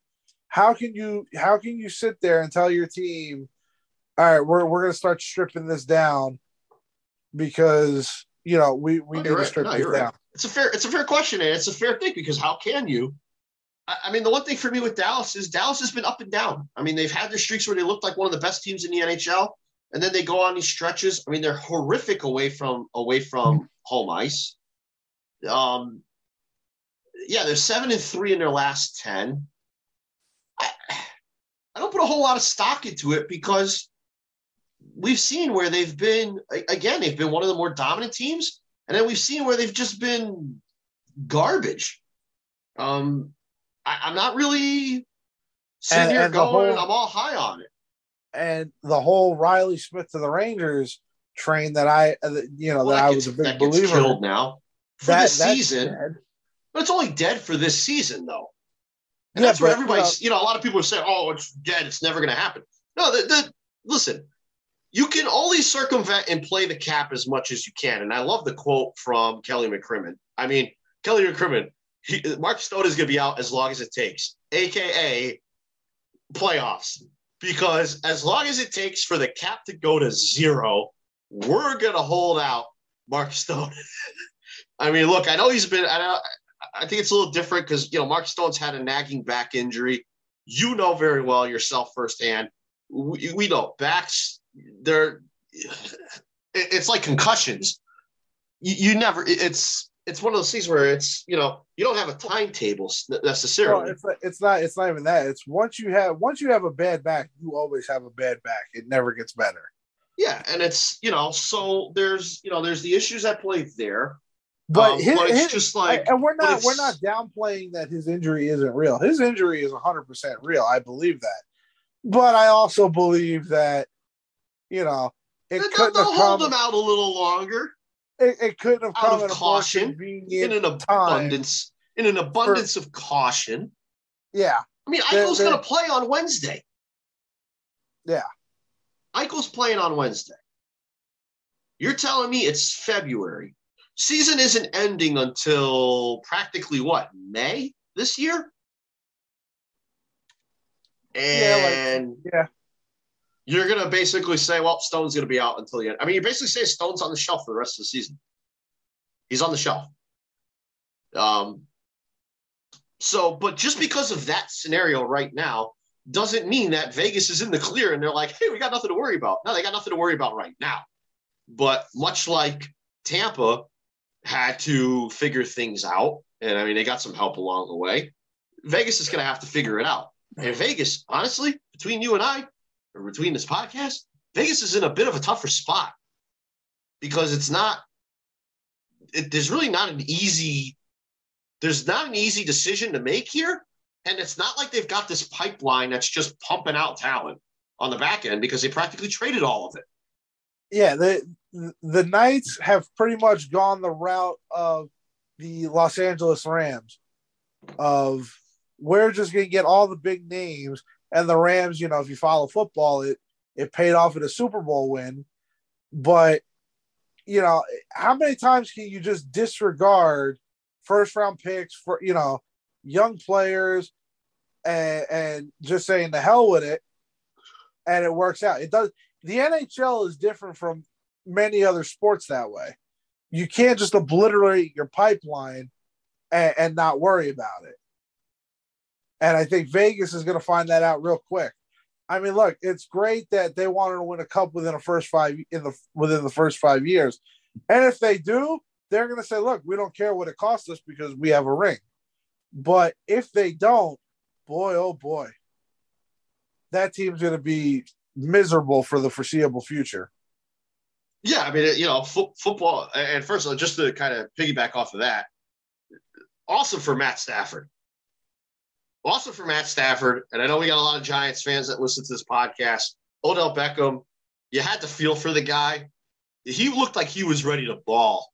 How can you how can you sit there and tell your team, all right, we're we're gonna start stripping this down because you know we we Oh, need you're to strip No, this down. right. It's a fair it's a fair question and it's a fair thing because how can you? I, I mean, the one thing for me with Dallas is Dallas has been up and down. I mean, they've had their streaks where they looked like one of the best teams in the NHL, and then they go on these stretches. I mean, they're horrific away from away from home ice. Um, yeah, they're seven and three in their last ten. I, I don't put a whole lot of stock into it because we've seen where they've been again they've been one of the more dominant teams and then we've seen where they've just been garbage um I, i'm not really sitting And- here and going whole- i'm all high on it And the whole Reilly Smith to the Rangers train that I, uh, you know, Well, that I gets, was a big believer. now for That- this season dead. but it's only dead for this season though. And Yeah, that's where but, you know- everybody's you know, a lot of people are saying oh it's dead it's never going to happen. No the, the, listen you can only circumvent and play the cap as much as you can and i love the quote from kelly mccrimmon. I mean kelly mccrimmon he, mark stone is going to be out as long as it takes aka playoffs because as long as it takes for the cap to go to zero we're going to hold out mark stone i mean look i know he's been i, know, I think it's a little different because you know mark stone's had a nagging back injury you know very well yourself firsthand we, we know backs they're it's like concussions you, you never it's it's one of those things where it's you know you don't have a timetable necessarily it's not, it's not it's not even that. It's once you have once you have a bad back, you always have a bad back. It never gets better. yeah and it's you know so there's you know there's the issues at play there But, Um, his, but it's his- just like and we're not we're not downplaying that his injury isn't real. His injury is 100% real. I believe that. But I also believe that you know it they'll, couldn't they'll have hold come them out a little longer it, it couldn't have out come of at a more caution, in an abundance in an abundance of caution Yeah. I mean, Eichel's going to play on Wednesday. Yeah. Eichel's playing on Wednesday. You're telling me it's February. Season isn't ending until practically what, May this year? Yeah, like- And Yeah. you're to basically say, well, Stone's to be out until the end. I mean, you basically say Stone's on the shelf for the rest of the season. He's on the shelf. Um, so, but just because of that scenario right now doesn't mean that Vegas is in the clear and they're like, hey, we got nothing to worry about. No, they got nothing to worry about right now. But much like Tampa had to figure things out, and I mean, they got some help along the way, Vegas is going to have to figure it out. And Vegas, honestly, between you and I, or between this podcast, Vegas is in a bit of a tougher spot because it's not, it, there's really not an easy, there's not an easy decision to make here. And it's not like they've got this pipeline that's just pumping out talent on the back end because they practically traded all of it. Yeah, the the Knights have pretty much gone the route of the Los Angeles Rams of we're just to get all the big names and the Rams, you know, if you follow football, it it paid off in a Super Bowl win. But you know, how many times can you just disregard first round picks for, you know, young players and, and just saying the hell with it and it works out. It does the NHL is different from many other sports that way. You can't just obliterate your pipeline and, and not worry about it. And I think Vegas is going to find that out real quick. I mean, look, it's great that they wanted to win a cup within the first five in the within the first five years, and if they do, they're going to say, "Look, we don't care what it costs us because we have a ring." But if they don't, boy, oh boy, that team's going to be miserable for the foreseeable future. Yeah, I mean, you know, fo- football. And first, of all, just to kind of piggyback off of that, awesome for Matt Stafford. Awesome for Matt Stafford. And I know we got a lot of Giants fans that listen to this podcast. Odell Beckham, you had to feel for the guy. He looked like he was ready to ball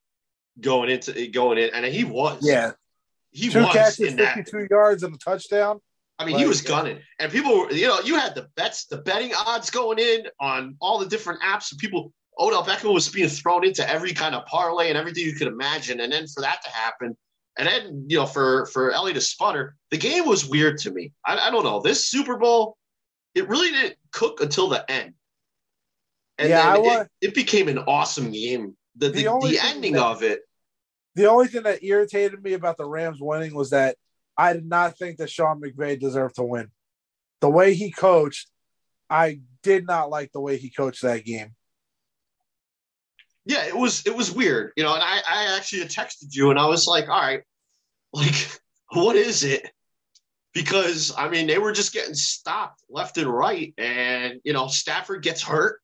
going into going in, and he was. Yeah, he two was catches, fifty-two yards, and a touchdown. I mean, he was gunning, and people, were, you know, you had the bets, the betting odds going in on all the different apps, and people. Odell Beckham was being thrown into every kind of parlay and everything you could imagine, and then for that to happen, and then you know, for for Ellie to sputter, the game was weird to me. I, I don't know this Super Bowl, it really didn't cook until the end, and Yeah, then wa- it, it became an awesome game. The The the, the ending that- of it, The only thing that irritated me about the Rams winning was that I did not think that Sean McVay deserved to win. The way he coached, I did not like the way he coached that game. yeah, it was it was weird, you know. And I I actually texted you, and I was like, all right, like what is it? Because I mean, they were just getting stopped left and right, and you know, Stafford gets hurt,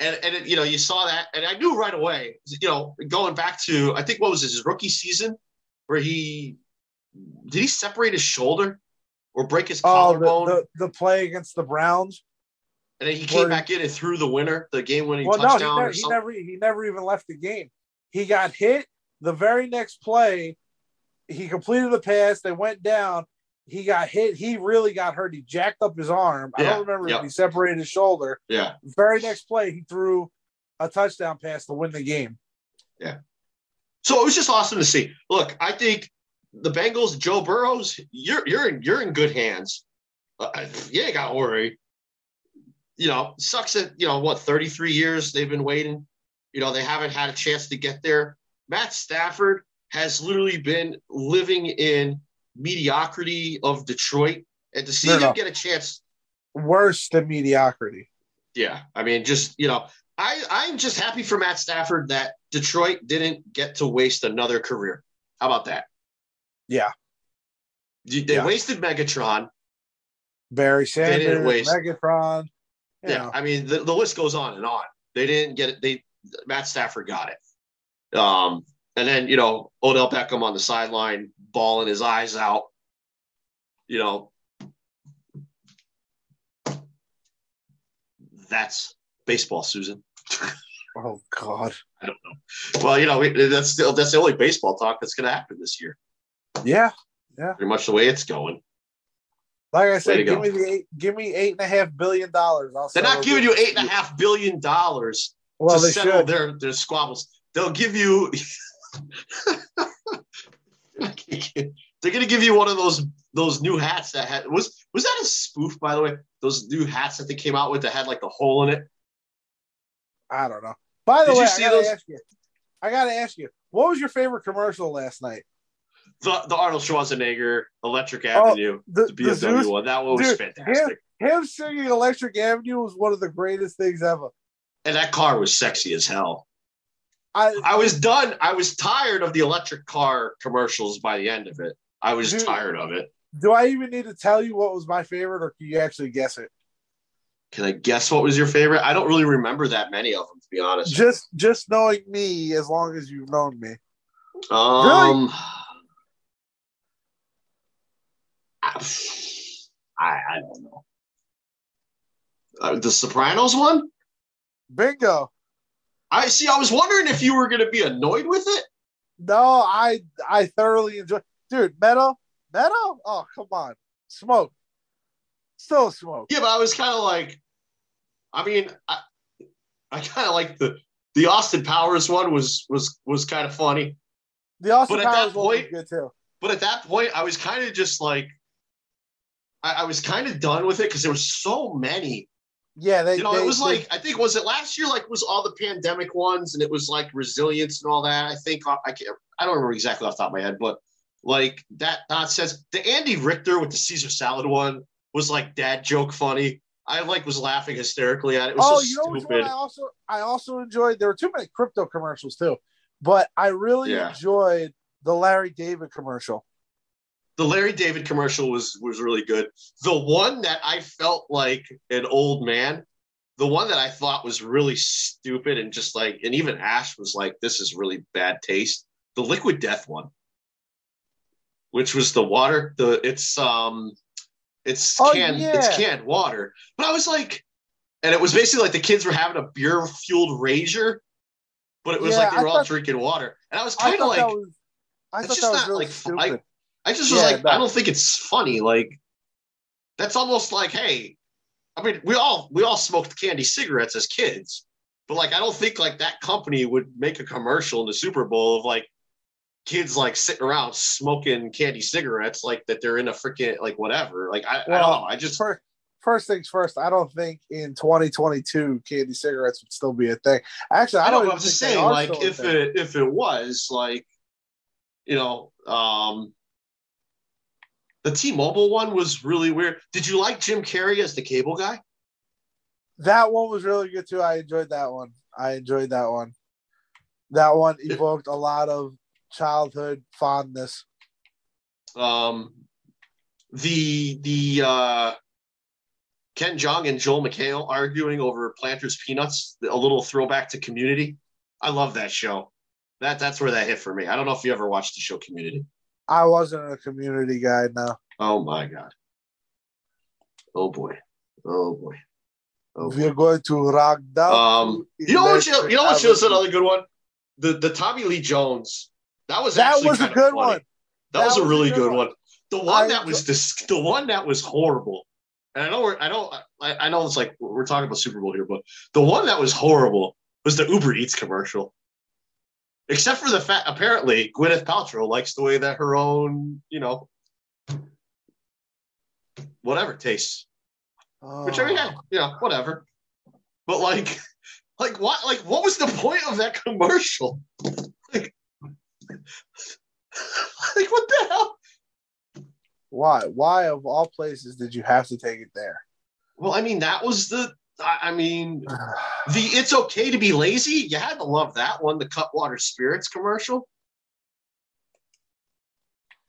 and and it, you know, you saw that, and I knew right away, you know, going back to I think what was his rookie season, where he did he separate his shoulder or break his Oh, the, collarbone, the, the play against the Browns. and then he came back in and threw the winner, the game-winning Well, no, he touchdown never, he never he never even left the game. He got hit the very next play. He completed the pass. They went down. He got hit. He really got hurt. He jacked up his arm. I don't remember yeah. if he separated his shoulder. yeah. Very next play, he threw a touchdown pass to win the game. Yeah. So it was just awesome to see. Look, I think the Bengals, Joe Burrows, you're you're in you're in good hands. Uh, you ain't got to worry. You know, sucks that you know what 33 years they've been waiting. You know, they haven't had a chance to get there. Matt Stafford has literally been living in mediocrity of Detroit, and to see No, him no. get a chance Worse than mediocrity. yeah, I mean, just you know, I I'm just happy for Matt Stafford that Detroit didn't get to waste another career. How about that? Yeah. They Yeah. wasted Megatron. Barry didn't waste- Megatron. Yeah, know, I mean, the, the list goes on and on. They didn't get it. They Matt Stafford got it. Um, and then you know Odell Beckham on the sideline, bawling his eyes out. You know, that's baseball, Suzyn. oh God. I don't know. Well, you know, we- that's still that's the only baseball talk that's going to happen this year. Yeah. Yeah. Pretty much the way it's going. Like I said, give go. me the eight, give me eight and a half billion dollars. I'll They're not giving you eight and a half billion dollars Well, to settle should. their their squabbles. They'll give you. They're gonna give you one of those those new hats that had was was that a spoof by the way? Those new hats that they came out with that had like the hole in it. I don't know. By the Did way, I gotta you. I gotta ask you. What was your favorite commercial last night? The the Arnold Schwarzenegger Electric Oh, Avenue, the- the the BMW one. That one was Dude, fantastic. Him singing Electric Avenue was one of the greatest things ever. And that car was sexy as hell. I I was done. I was tired of the electric car commercials by the end of it. I was Dude. tired of it. do I even need to tell you what was my favorite, or can you actually guess it? Can I guess what was your favorite? I don't really remember that many of them, to be honest. Just just knowing me, as long as you've known me. Um, I, I don't know. Uh, the Sopranos one? Bingo. I see. I was wondering if you were going to be annoyed with it. No, I I thoroughly enjoy. Dude, Meadow, Meadow. Oh come on, smoke. Still smoke. Yeah, but I was kind of like, I mean, I, I kind of like the the Austin Powers one was was was kind of funny. The Austin But at that Powers one was good too. But at that point, I was kind of just like, I, I was kind of done with it because there was so many. Yeah, they. You know, they- it was they- like I think was it last year? Like was all the pandemic ones, and it was like resilience and all that. I think uh, I can't. I don't remember exactly off the top of my head, but like that nonsense. The Andy Richter with the Caesar salad one was like dad joke funny. I like was laughing hysterically at it. It was oh, so you know stupid. I also I also enjoyed. There were too many crypto commercials too, but I really Yeah. enjoyed the Larry David commercial. The Larry David commercial was was really good. The one that I felt like an old man, the one that I thought was really stupid and just like, and even Ash was like, "This is really bad taste." The Liquid Death one, which was the water, the it's um, it's Oh, canned, yeah. it's canned water. But I was like, and it was basically like the kids were having a beer fueled rager. but it was Yeah, like they I were all thought- drinking water, and I was kind of like. I thought just that was not really like stupid. I, I just was Yeah, like. I don't think it's funny. Like, that's almost like, hey, I mean, we all we all smoked candy cigarettes as kids, but like, I don't think like that company would make a commercial in the Super Bowl of like kids like sitting around smoking candy cigarettes, like that they're in a freaking like whatever. Like, I, I don't know. I just first, first things first, I don't think in 2022 candy cigarettes would still be a thing. Actually, I, I don't know. I'm just saying, like, if it if it was like, you know, um, the T-Mobile one was really weird. Did you like Jim Carrey as the cable guy? that one was really good too. I enjoyed that one. I enjoyed that one. That one evoked a lot of childhood fondness. Um, the the uh, Ken Jeong and Joel McHale arguing over Planters Peanuts, a little throwback to Community. I love that show. That that's where that hit for me. I don't know if you ever watched the show Community. I wasn't a community guy. No, Oh my god. Oh boy. Oh boy. Oh boy. we're going to rock down. Um, you know what? You, you know what? Was another good one. The the Tommy Lee Jones. That was That was a good funny. one. That, That was a was a really good one. one. The one I that was this, the one that was horrible. And I know we're I know I, I know it's like we're talking about Super Bowl here, but the one that was horrible was the Uber Eats commercial. Except for the fact apparently Gwyneth Paltrow likes the way that her own, you know, whatever tastes. Which I mean, Oh. yeah, you know, whatever. But like, like what? Like, what was the point of that commercial? Like, like what the hell? Why? Why of all places did you have to take it there? Well, I mean, that was the. I mean, the "It's okay to be lazy." You had to love that one, the Cutwater Spirits commercial.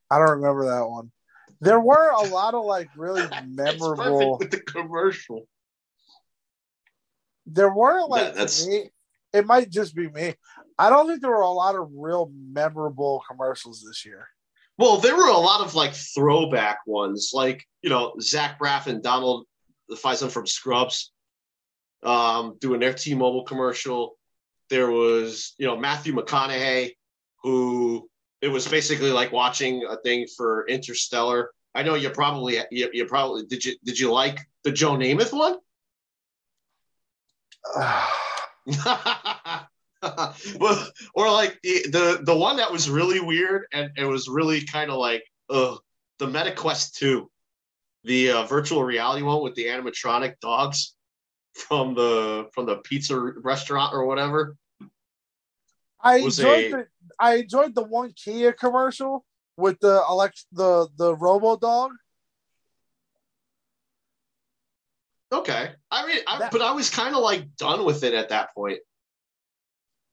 I don't remember that one. There were a lot of like really memorable. with the commercial. There weren't like That- that's- me, it might just be me. I don't think there were a lot of real memorable commercials this year. Well, there were a lot of like throwback ones, like you know Zach Braff and Donald the Faison from Scrubs, um, doing their T-Mobile commercial. There was you know Matthew McConaughey, who it was basically like watching a thing for Interstellar. I know you probably you, you probably did you did you like the Joe Namath one? well, or like the, the the one that was really weird and it was really kind of like uh the MetaQuest 2, the uh, virtual reality one with the animatronic dogs from the from the pizza restaurant or whatever. I enjoyed a- the I enjoyed the one Kia commercial with the elect the the Robo Dog. Okay, I mean, I, That- but I was kind of like done with it at that point.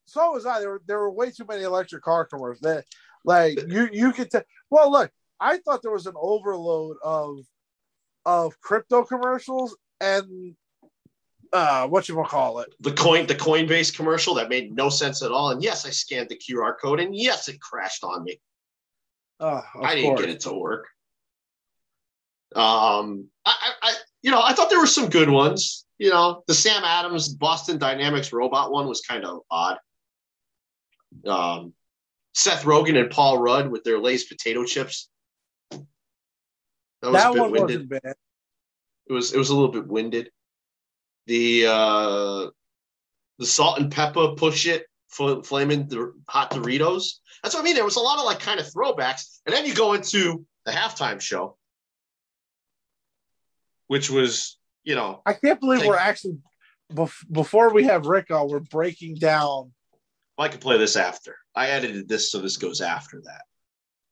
So was I. There were there were way too many electric car commercials. That like you you could tell. Well, look, I thought there was an overload of of crypto commercials and uh what you gonna call it? The coin, the Coinbase commercial that made no sense at all. And yes, I scanned the QR code, and yes, it crashed on me. Uh, of I didn't course. get it to work. Um, I, I, I, you know, I thought there were some good ones. You know, the Sam Adams Boston Dynamics robot one was kind of odd. Um, Seth Rogen and Paul Rudd with their Lay's potato chips. That was That a bit one winded. It was it was a little bit winded. The uh, the salt and pepper push it fl- flaming the hot Doritos. That's what I mean. There was a lot of like kind of throwbacks, and then you go into the halftime show, which was you know I can't believe Like- we're actually before we have Rick on, we're breaking down. I could play this after. I edited this so this goes after that.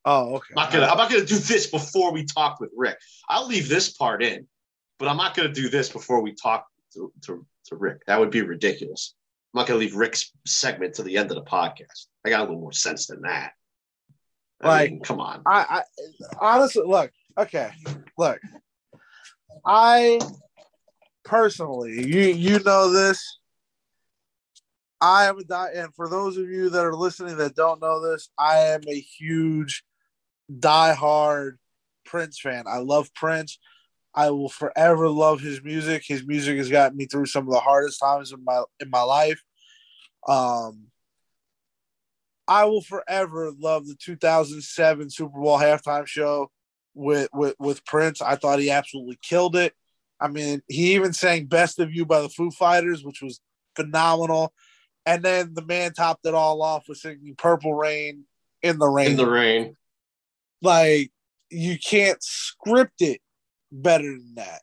Oh, okay. I'm not gonna I'm not gonna do this before we talk with Rick. I'll leave this part in, but I'm not gonna do this before we talk to, to, to Rick. That would be ridiculous. I'm not gonna leave Rick's segment to the end of the podcast. I got a little more sense than that. I Like, mean, come on. I, I honestly look okay. Look, I personally, you you know this. I am a die, and for those of you that are listening that don't know this, I am a huge diehard Prince fan. I love Prince. I will forever love his music. His music has gotten me through some of the hardest times in my in my life. Um, I will forever love the 2007 Super Bowl halftime show with with with Prince. I thought he absolutely killed it. I mean, he even sang "Best of You" by the Foo Fighters, which was phenomenal. And then the man topped it all off with singing "Purple Rain" in the rain. In the rain, like you can't script it better than that.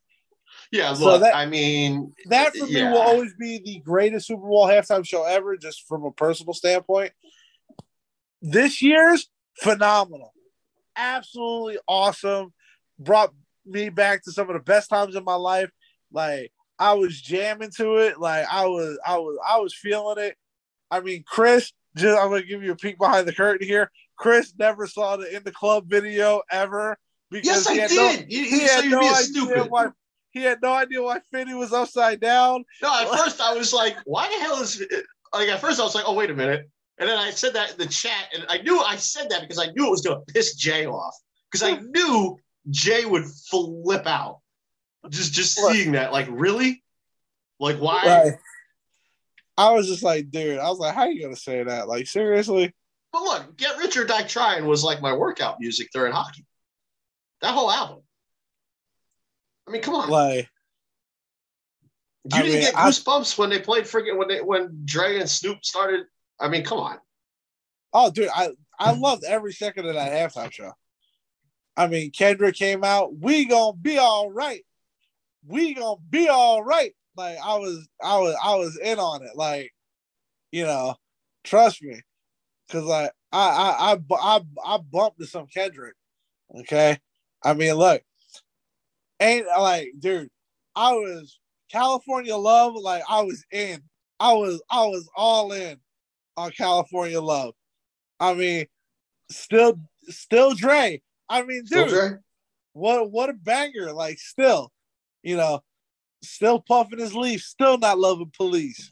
yeah. So Look, that- I mean, That for me will always be the greatest Super Bowl halftime show ever, just from a personal standpoint. This year's phenomenal, absolutely awesome. Brought me back to some of the best times in my life. Like I was jamming to it. Like I was, I was, I was feeling it. I mean, Chris. Just I'm gonna give you a peek behind the curtain here. Chris never saw the in the club video ever because yes, I had no- did. you, he you so had you're no being stupid. why he had no idea why Finney was upside down. No, at first I was like, why the hell is like at first I was like, oh wait a minute. And then I said that in the chat, and I knew I said that because I knew it was gonna piss Jay off. Because I knew Jay would flip out. Just just Look. seeing that, like, really? Like why? Right. I was just like, dude, I was like, how are you gonna say that? Like, seriously? But look, Get Rich or Die Trying was like my workout music during hockey. That whole album. I mean, come on. Like, you I didn't mean, get I- goosebumps when they played freaking when they when Dre and Snoop started. I mean, come on. oh, dude, I I loved every second of that halftime show. I mean, Kendrick came out. We gonna be all right. We gonna be all right. Like, I was, I was, I was in on it. Like, you know, trust me, because like I, I, I, I, I bumped to some Kendrick. Okay, I mean, look, ain't like, dude, I was California Love. Like, I was in. I was, I was all in on California Love. I mean, still, still Dre. I mean, dude, Dre? what what a banger! Like, still, you know, still puffing his leaf, still not loving police.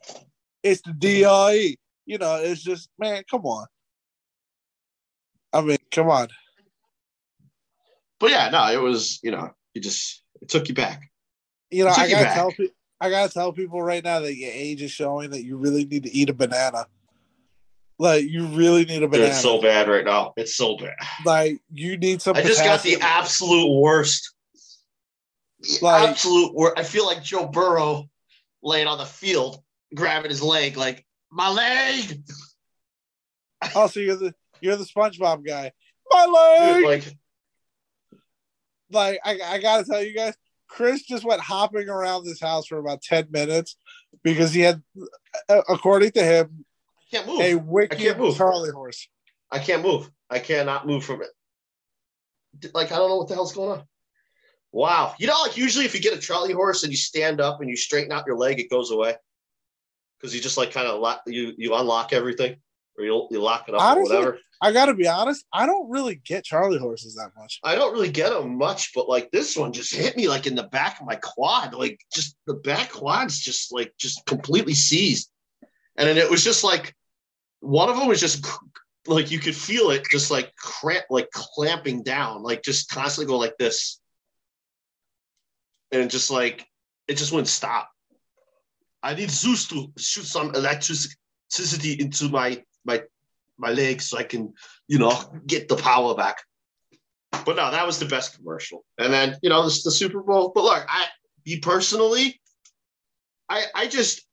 It's the mm-hmm. DRE. You know, it's just man, come on. I mean, come on. But yeah, no, it was, you know, it just it took you back. You know, I gotta tell people. I gotta tell people right now that your age is showing that you really need to eat a banana. Like you really need a Dude, banana. it's so bad right now. It's so bad. like you need some. I just got the absolute worst. The Like- absolute worst. I feel like Joe Burrow laying on the field, grabbing his leg, like my leg. Also, you're the you're the SpongeBob guy. My leg. Like like I, I gotta tell you guys, Chris just went hopping around this house for about 10 minutes because he had, uh, according to him, I can't move. a I wicked can't move. Charlie horse. I can't move. I cannot move from it. Like I don't know what the hell's going on. Wow. You know, like usually if you get a trolley horse and you stand up and you straighten out your leg, it goes away. Because you just like kind of lock you you unlock everything or you you lock it up Honestly, or whatever. I gotta be honest, I don't really get Charlie horses that much. I don't really get them much, but like this one just hit me like in the back of my quad. Like just the back quad's just like just completely seized. And then it was just like one of them was just like you could feel it just like cramp like clamping down, like just constantly going like this. And just like it just wouldn't stop. I need Zeus to shoot some electricity into my my my legs so I can, you know, get the power back. But no, that was the best commercial. And then, you know, this the Super Bowl. But look, I me personally, I I just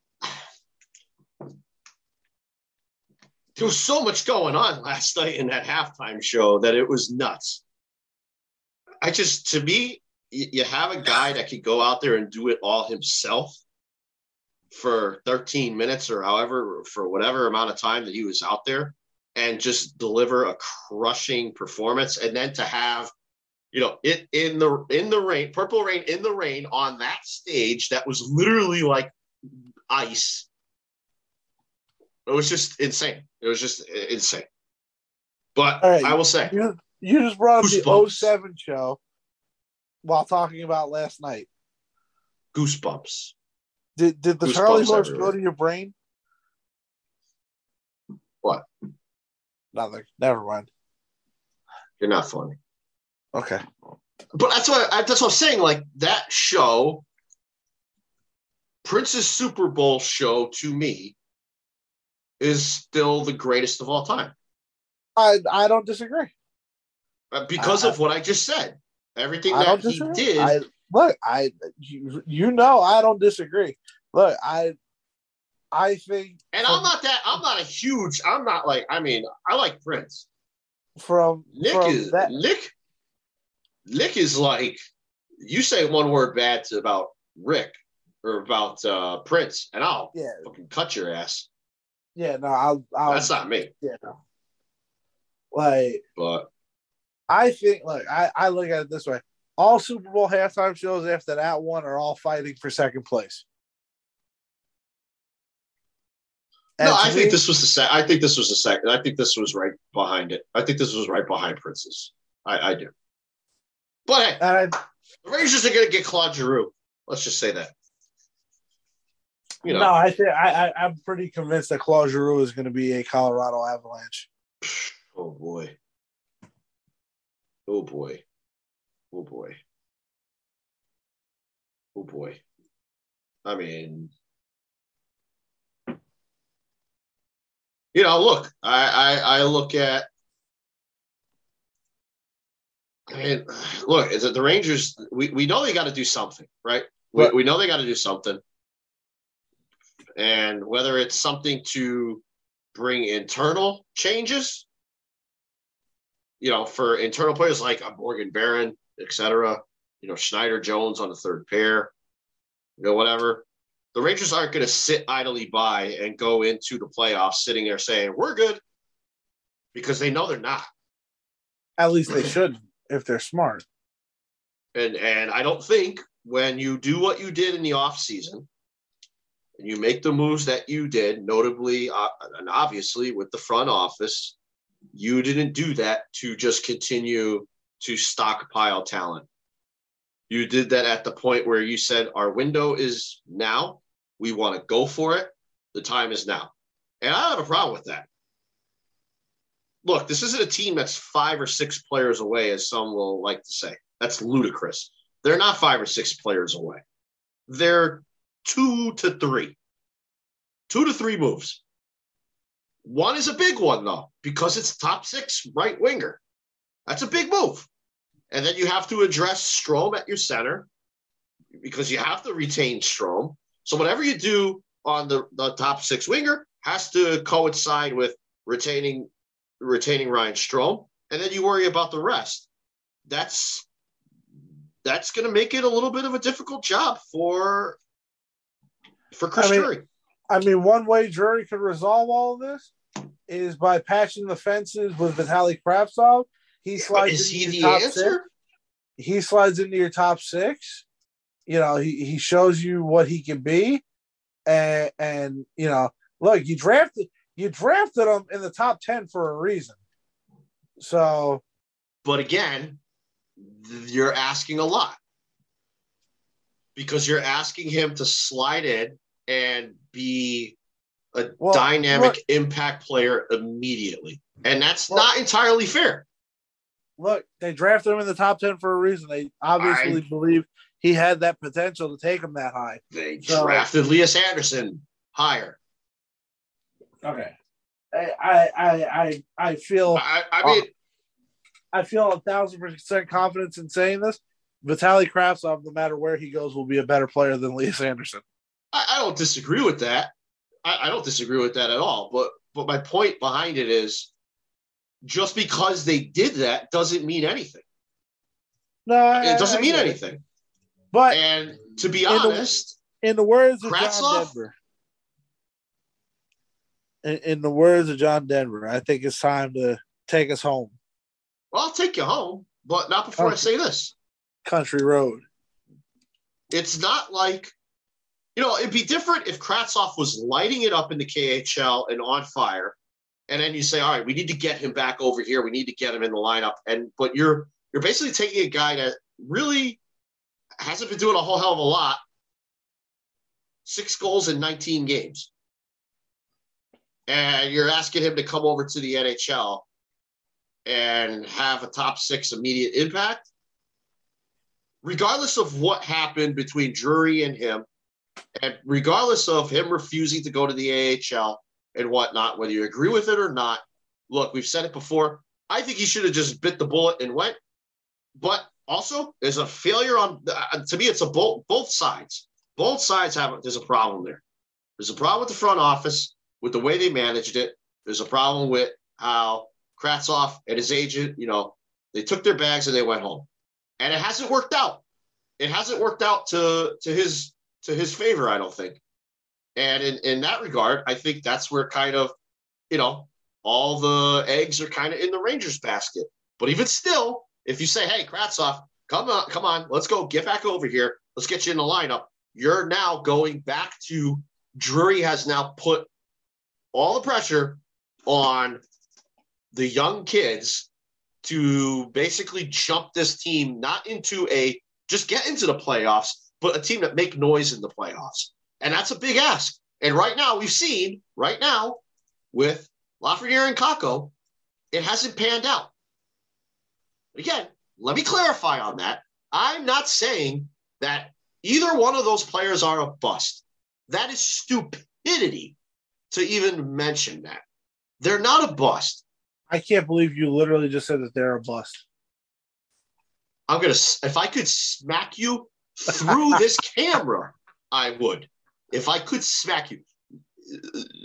there was so much going on last night in that halftime show that it was nuts. I just to me, you have a guy that could go out there and do it all himself for 13 minutes or however for whatever amount of time that he was out there and just deliver a crushing performance and then to have you know it in the in the rain purple rain in the rain on that stage that was literally like ice it was just insane it was just insane but right. i will say You, you just brought up the Goosebumps. 07 show while talking about last night. goosebumps Did did the Goosebumps Charlie horse everywhere. go to your brain? What? Nothing. Never mind. you're not funny Okay. but that's what I, that's what I'm saying. Like that show, Prince's Super Bowl show to me is still the greatest of all time. I I don't disagree. Because I- of what I just said. Everything I that he did. Look, I you, you know I don't disagree. Look, I I think and from, I'm not that. I'm not a huge. I'm not like. I mean, I like Prince. from Nick from is that. Nick. Nick is like. You say one word bad to, about Rick or about uh, Prince, and I'll Yeah, fucking cut your ass. yeah, no, I'll, I'll That's not me. yeah, no. Like But I think, look, I I look at it this way: all Super Bowl halftime shows after that one are all fighting for second place. And no, I think me- this was the sec- I think this was the second. I think this was right behind it. I think this was right behind Prince's. I, I do. But hey, I, the Rangers are going to get Claude Giroux. Let's just say that. You know, no, I think I, I I'm pretty convinced that Claude Giroux is going to be a Colorado Avalanche. oh boy, oh boy, oh boy, oh boy. I mean, you know, look, I I, I look at. I mean, look, is it the Rangers? We, we know they got to do something, right? We, we know they got to do something. And whether it's something to bring internal changes, you know, for internal players like uh, Morgan Barron, et cetera, you know, Schneider Jones on the third pair, you know, whatever. The Rangers aren't going to sit idly by and go into the playoffs sitting there saying, we're good because they know they're not. At least they should if they're smart. And and I don't think when you do what you did in the offseason and you make the moves that you did, notably uh, and obviously with the front office, you didn't do that to just continue to stockpile talent. You did that at the point where you said our window is now. We want to go for it. The time is now. And I have a problem with that. Look, this isn't a team that's five or six players away, as some will like to say. That's ludicrous. They're not five or six players away. They're two to three. Two to three moves. One is a big one, though, because it's top six right winger. That's a big move. And then you have to address Strome at your center because you have to retain Strome. So whatever you do on the, the top six winger has to coincide with retaining retaining Ryan Strome. And then you worry about the rest. That's that's going to make it a little bit of a difficult job for for Chris I mean, Drury. I mean, one way Drury could resolve all of this is by patching the fences with Vitaly Kravtsov. He But slides is into he your the top answer? six. He slides into your top six. You know, he, he shows you what he can be, and and you know, look, you drafted you drafted him in the top ten for a reason. So But again, you're asking a lot because you're asking him to slide in and be a Well, dynamic look- impact player immediately. And that's Well- not entirely fair. Look, they drafted him in the top ten for a reason. They obviously I- believe he had that potential to take him that high. They So- drafted Lias Andersson higher. Okay. I I I I, I feel I, I mean, I feel a thousand percent confidence in saying this. Vitaly Kravtsov, no matter where he goes, will be a better player than Lias Andersson. I, I don't disagree with that. I, I don't disagree with that at all. But but my point behind it is just because they did that doesn't mean anything. No, It doesn't mean anything. But And to be In the- honest, in the words of John Denver, in, in the words of John Denver, I think it's time to take us home, well, I'll take you home, but not before I say this. country road. It's not like, you know, it'd be different if Kravtsov was lighting it up in the KHL and on fire. And then you say, all right, we need to get him back over here. We need to get him in the lineup. And but you're you're basically taking a guy that really hasn't been doing a whole hell of a lot. Six goals in 19 games. And you're asking him to come over to the NHL and have a top six immediate impact regardless of what happened between Drury and him, and regardless of him refusing to go to the AHL and whatnot, whether you agree with it or not, look, we've said it before. I think he should have just bit the bullet and went. But also, there's a failure on. Uh, to me, it's a both both sides. Both sides have. There's a problem there. There's a problem with the front office with the way they managed it. There's a problem with how Kravtsov and his agent, you know, they took their bags and they went home, and it hasn't worked out. It hasn't worked out to to his to his favor, I don't think. And in in that regard, I think that's where kind of, you know, all the eggs are kind of in the Rangers basket. But even still, if you say, "Hey, Kravtsov, come on, come on, let's go, get back over here, let's get you in the lineup," you're now going back to Drury has now put all the pressure on the young kids to basically jump this team not into a just get into the playoffs, but a team that make noise in the playoffs. And that's a big ask. And right now, we've seen right now with Lafreniere and Kakko, it hasn't panned out. Again, let me clarify on that. I'm not saying that either one of those players are a bust. That is stupidity to even mention that. They're not a bust. I can't believe you literally just said that they're a bust. I'm gonna if I could smack you through this camera, I would. If I could smack you,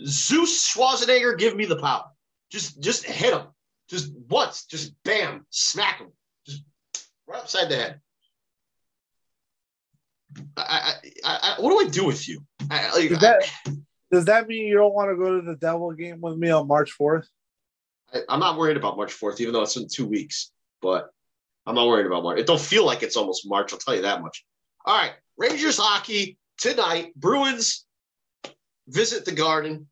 Zeus Schwarzenegger, give me the power. Just just hit him, just once, just bam, smack him, just right upside the head. I, I, I, what do I do with you? I, like, does, that, does that mean you don't want to go to the Devil game with me on March 4th? I, am not worried about March 4th, even though it's in two weeks. But I'm not worried about March. It don't feel like it's almost March. I'll tell you that much. All right, Rangers hockey tonight. Bruins visit the Garden.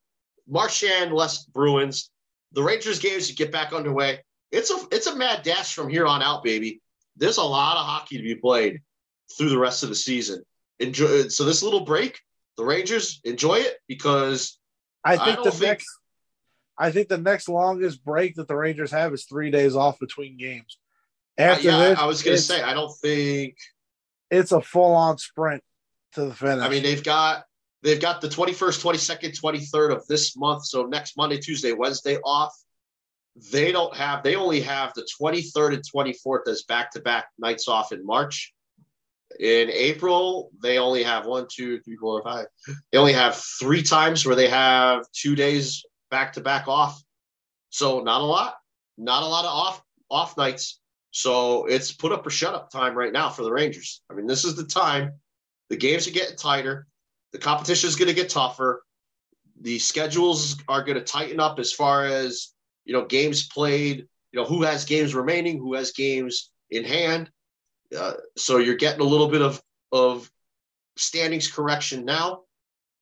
Marchand less Bruins. The Rangers games to get back underway. It's a it's a mad dash from here on out, baby. There's a lot of hockey to be played through the rest of the season. Enjoy. So this little break, the Rangers enjoy it because I think I the think, next. I think the next longest break that the Rangers have is three days off between games. After uh, yeah, this, I was going to say I don't think it's a full on sprint to the finish. I mean, they've got they've got the 21st, 22nd, 23rd of this month. So next Monday, Tuesday, Wednesday off. They don't have, they only have the 23rd and 24th as back to back nights off in March. In April, they only have one, two, three, four, five. They only have three times where they have two days back to back off. So not a lot, not a lot of off off nights. So it's put up or shut up time right now for the Rangers. I mean, this is the time. The games are getting tighter. The competition is going to get tougher. The schedules are going to tighten up as far as you know games played. You know who has games remaining, who has games in hand. Uh, so you're getting a little bit of of standings correction now.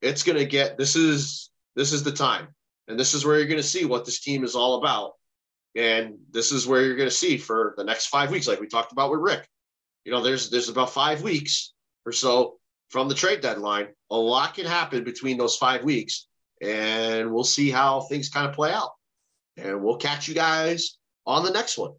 It's going to get this is this is the time, and this is where you're going to see what this team is all about. And this is where you're going to see for the next five weeks, like we talked about with Rick. You know, there's there's about five weeks or so from the trade deadline. A lot can happen between those five weeks, and we'll see how things kind of play out. And we'll catch you guys on the next one.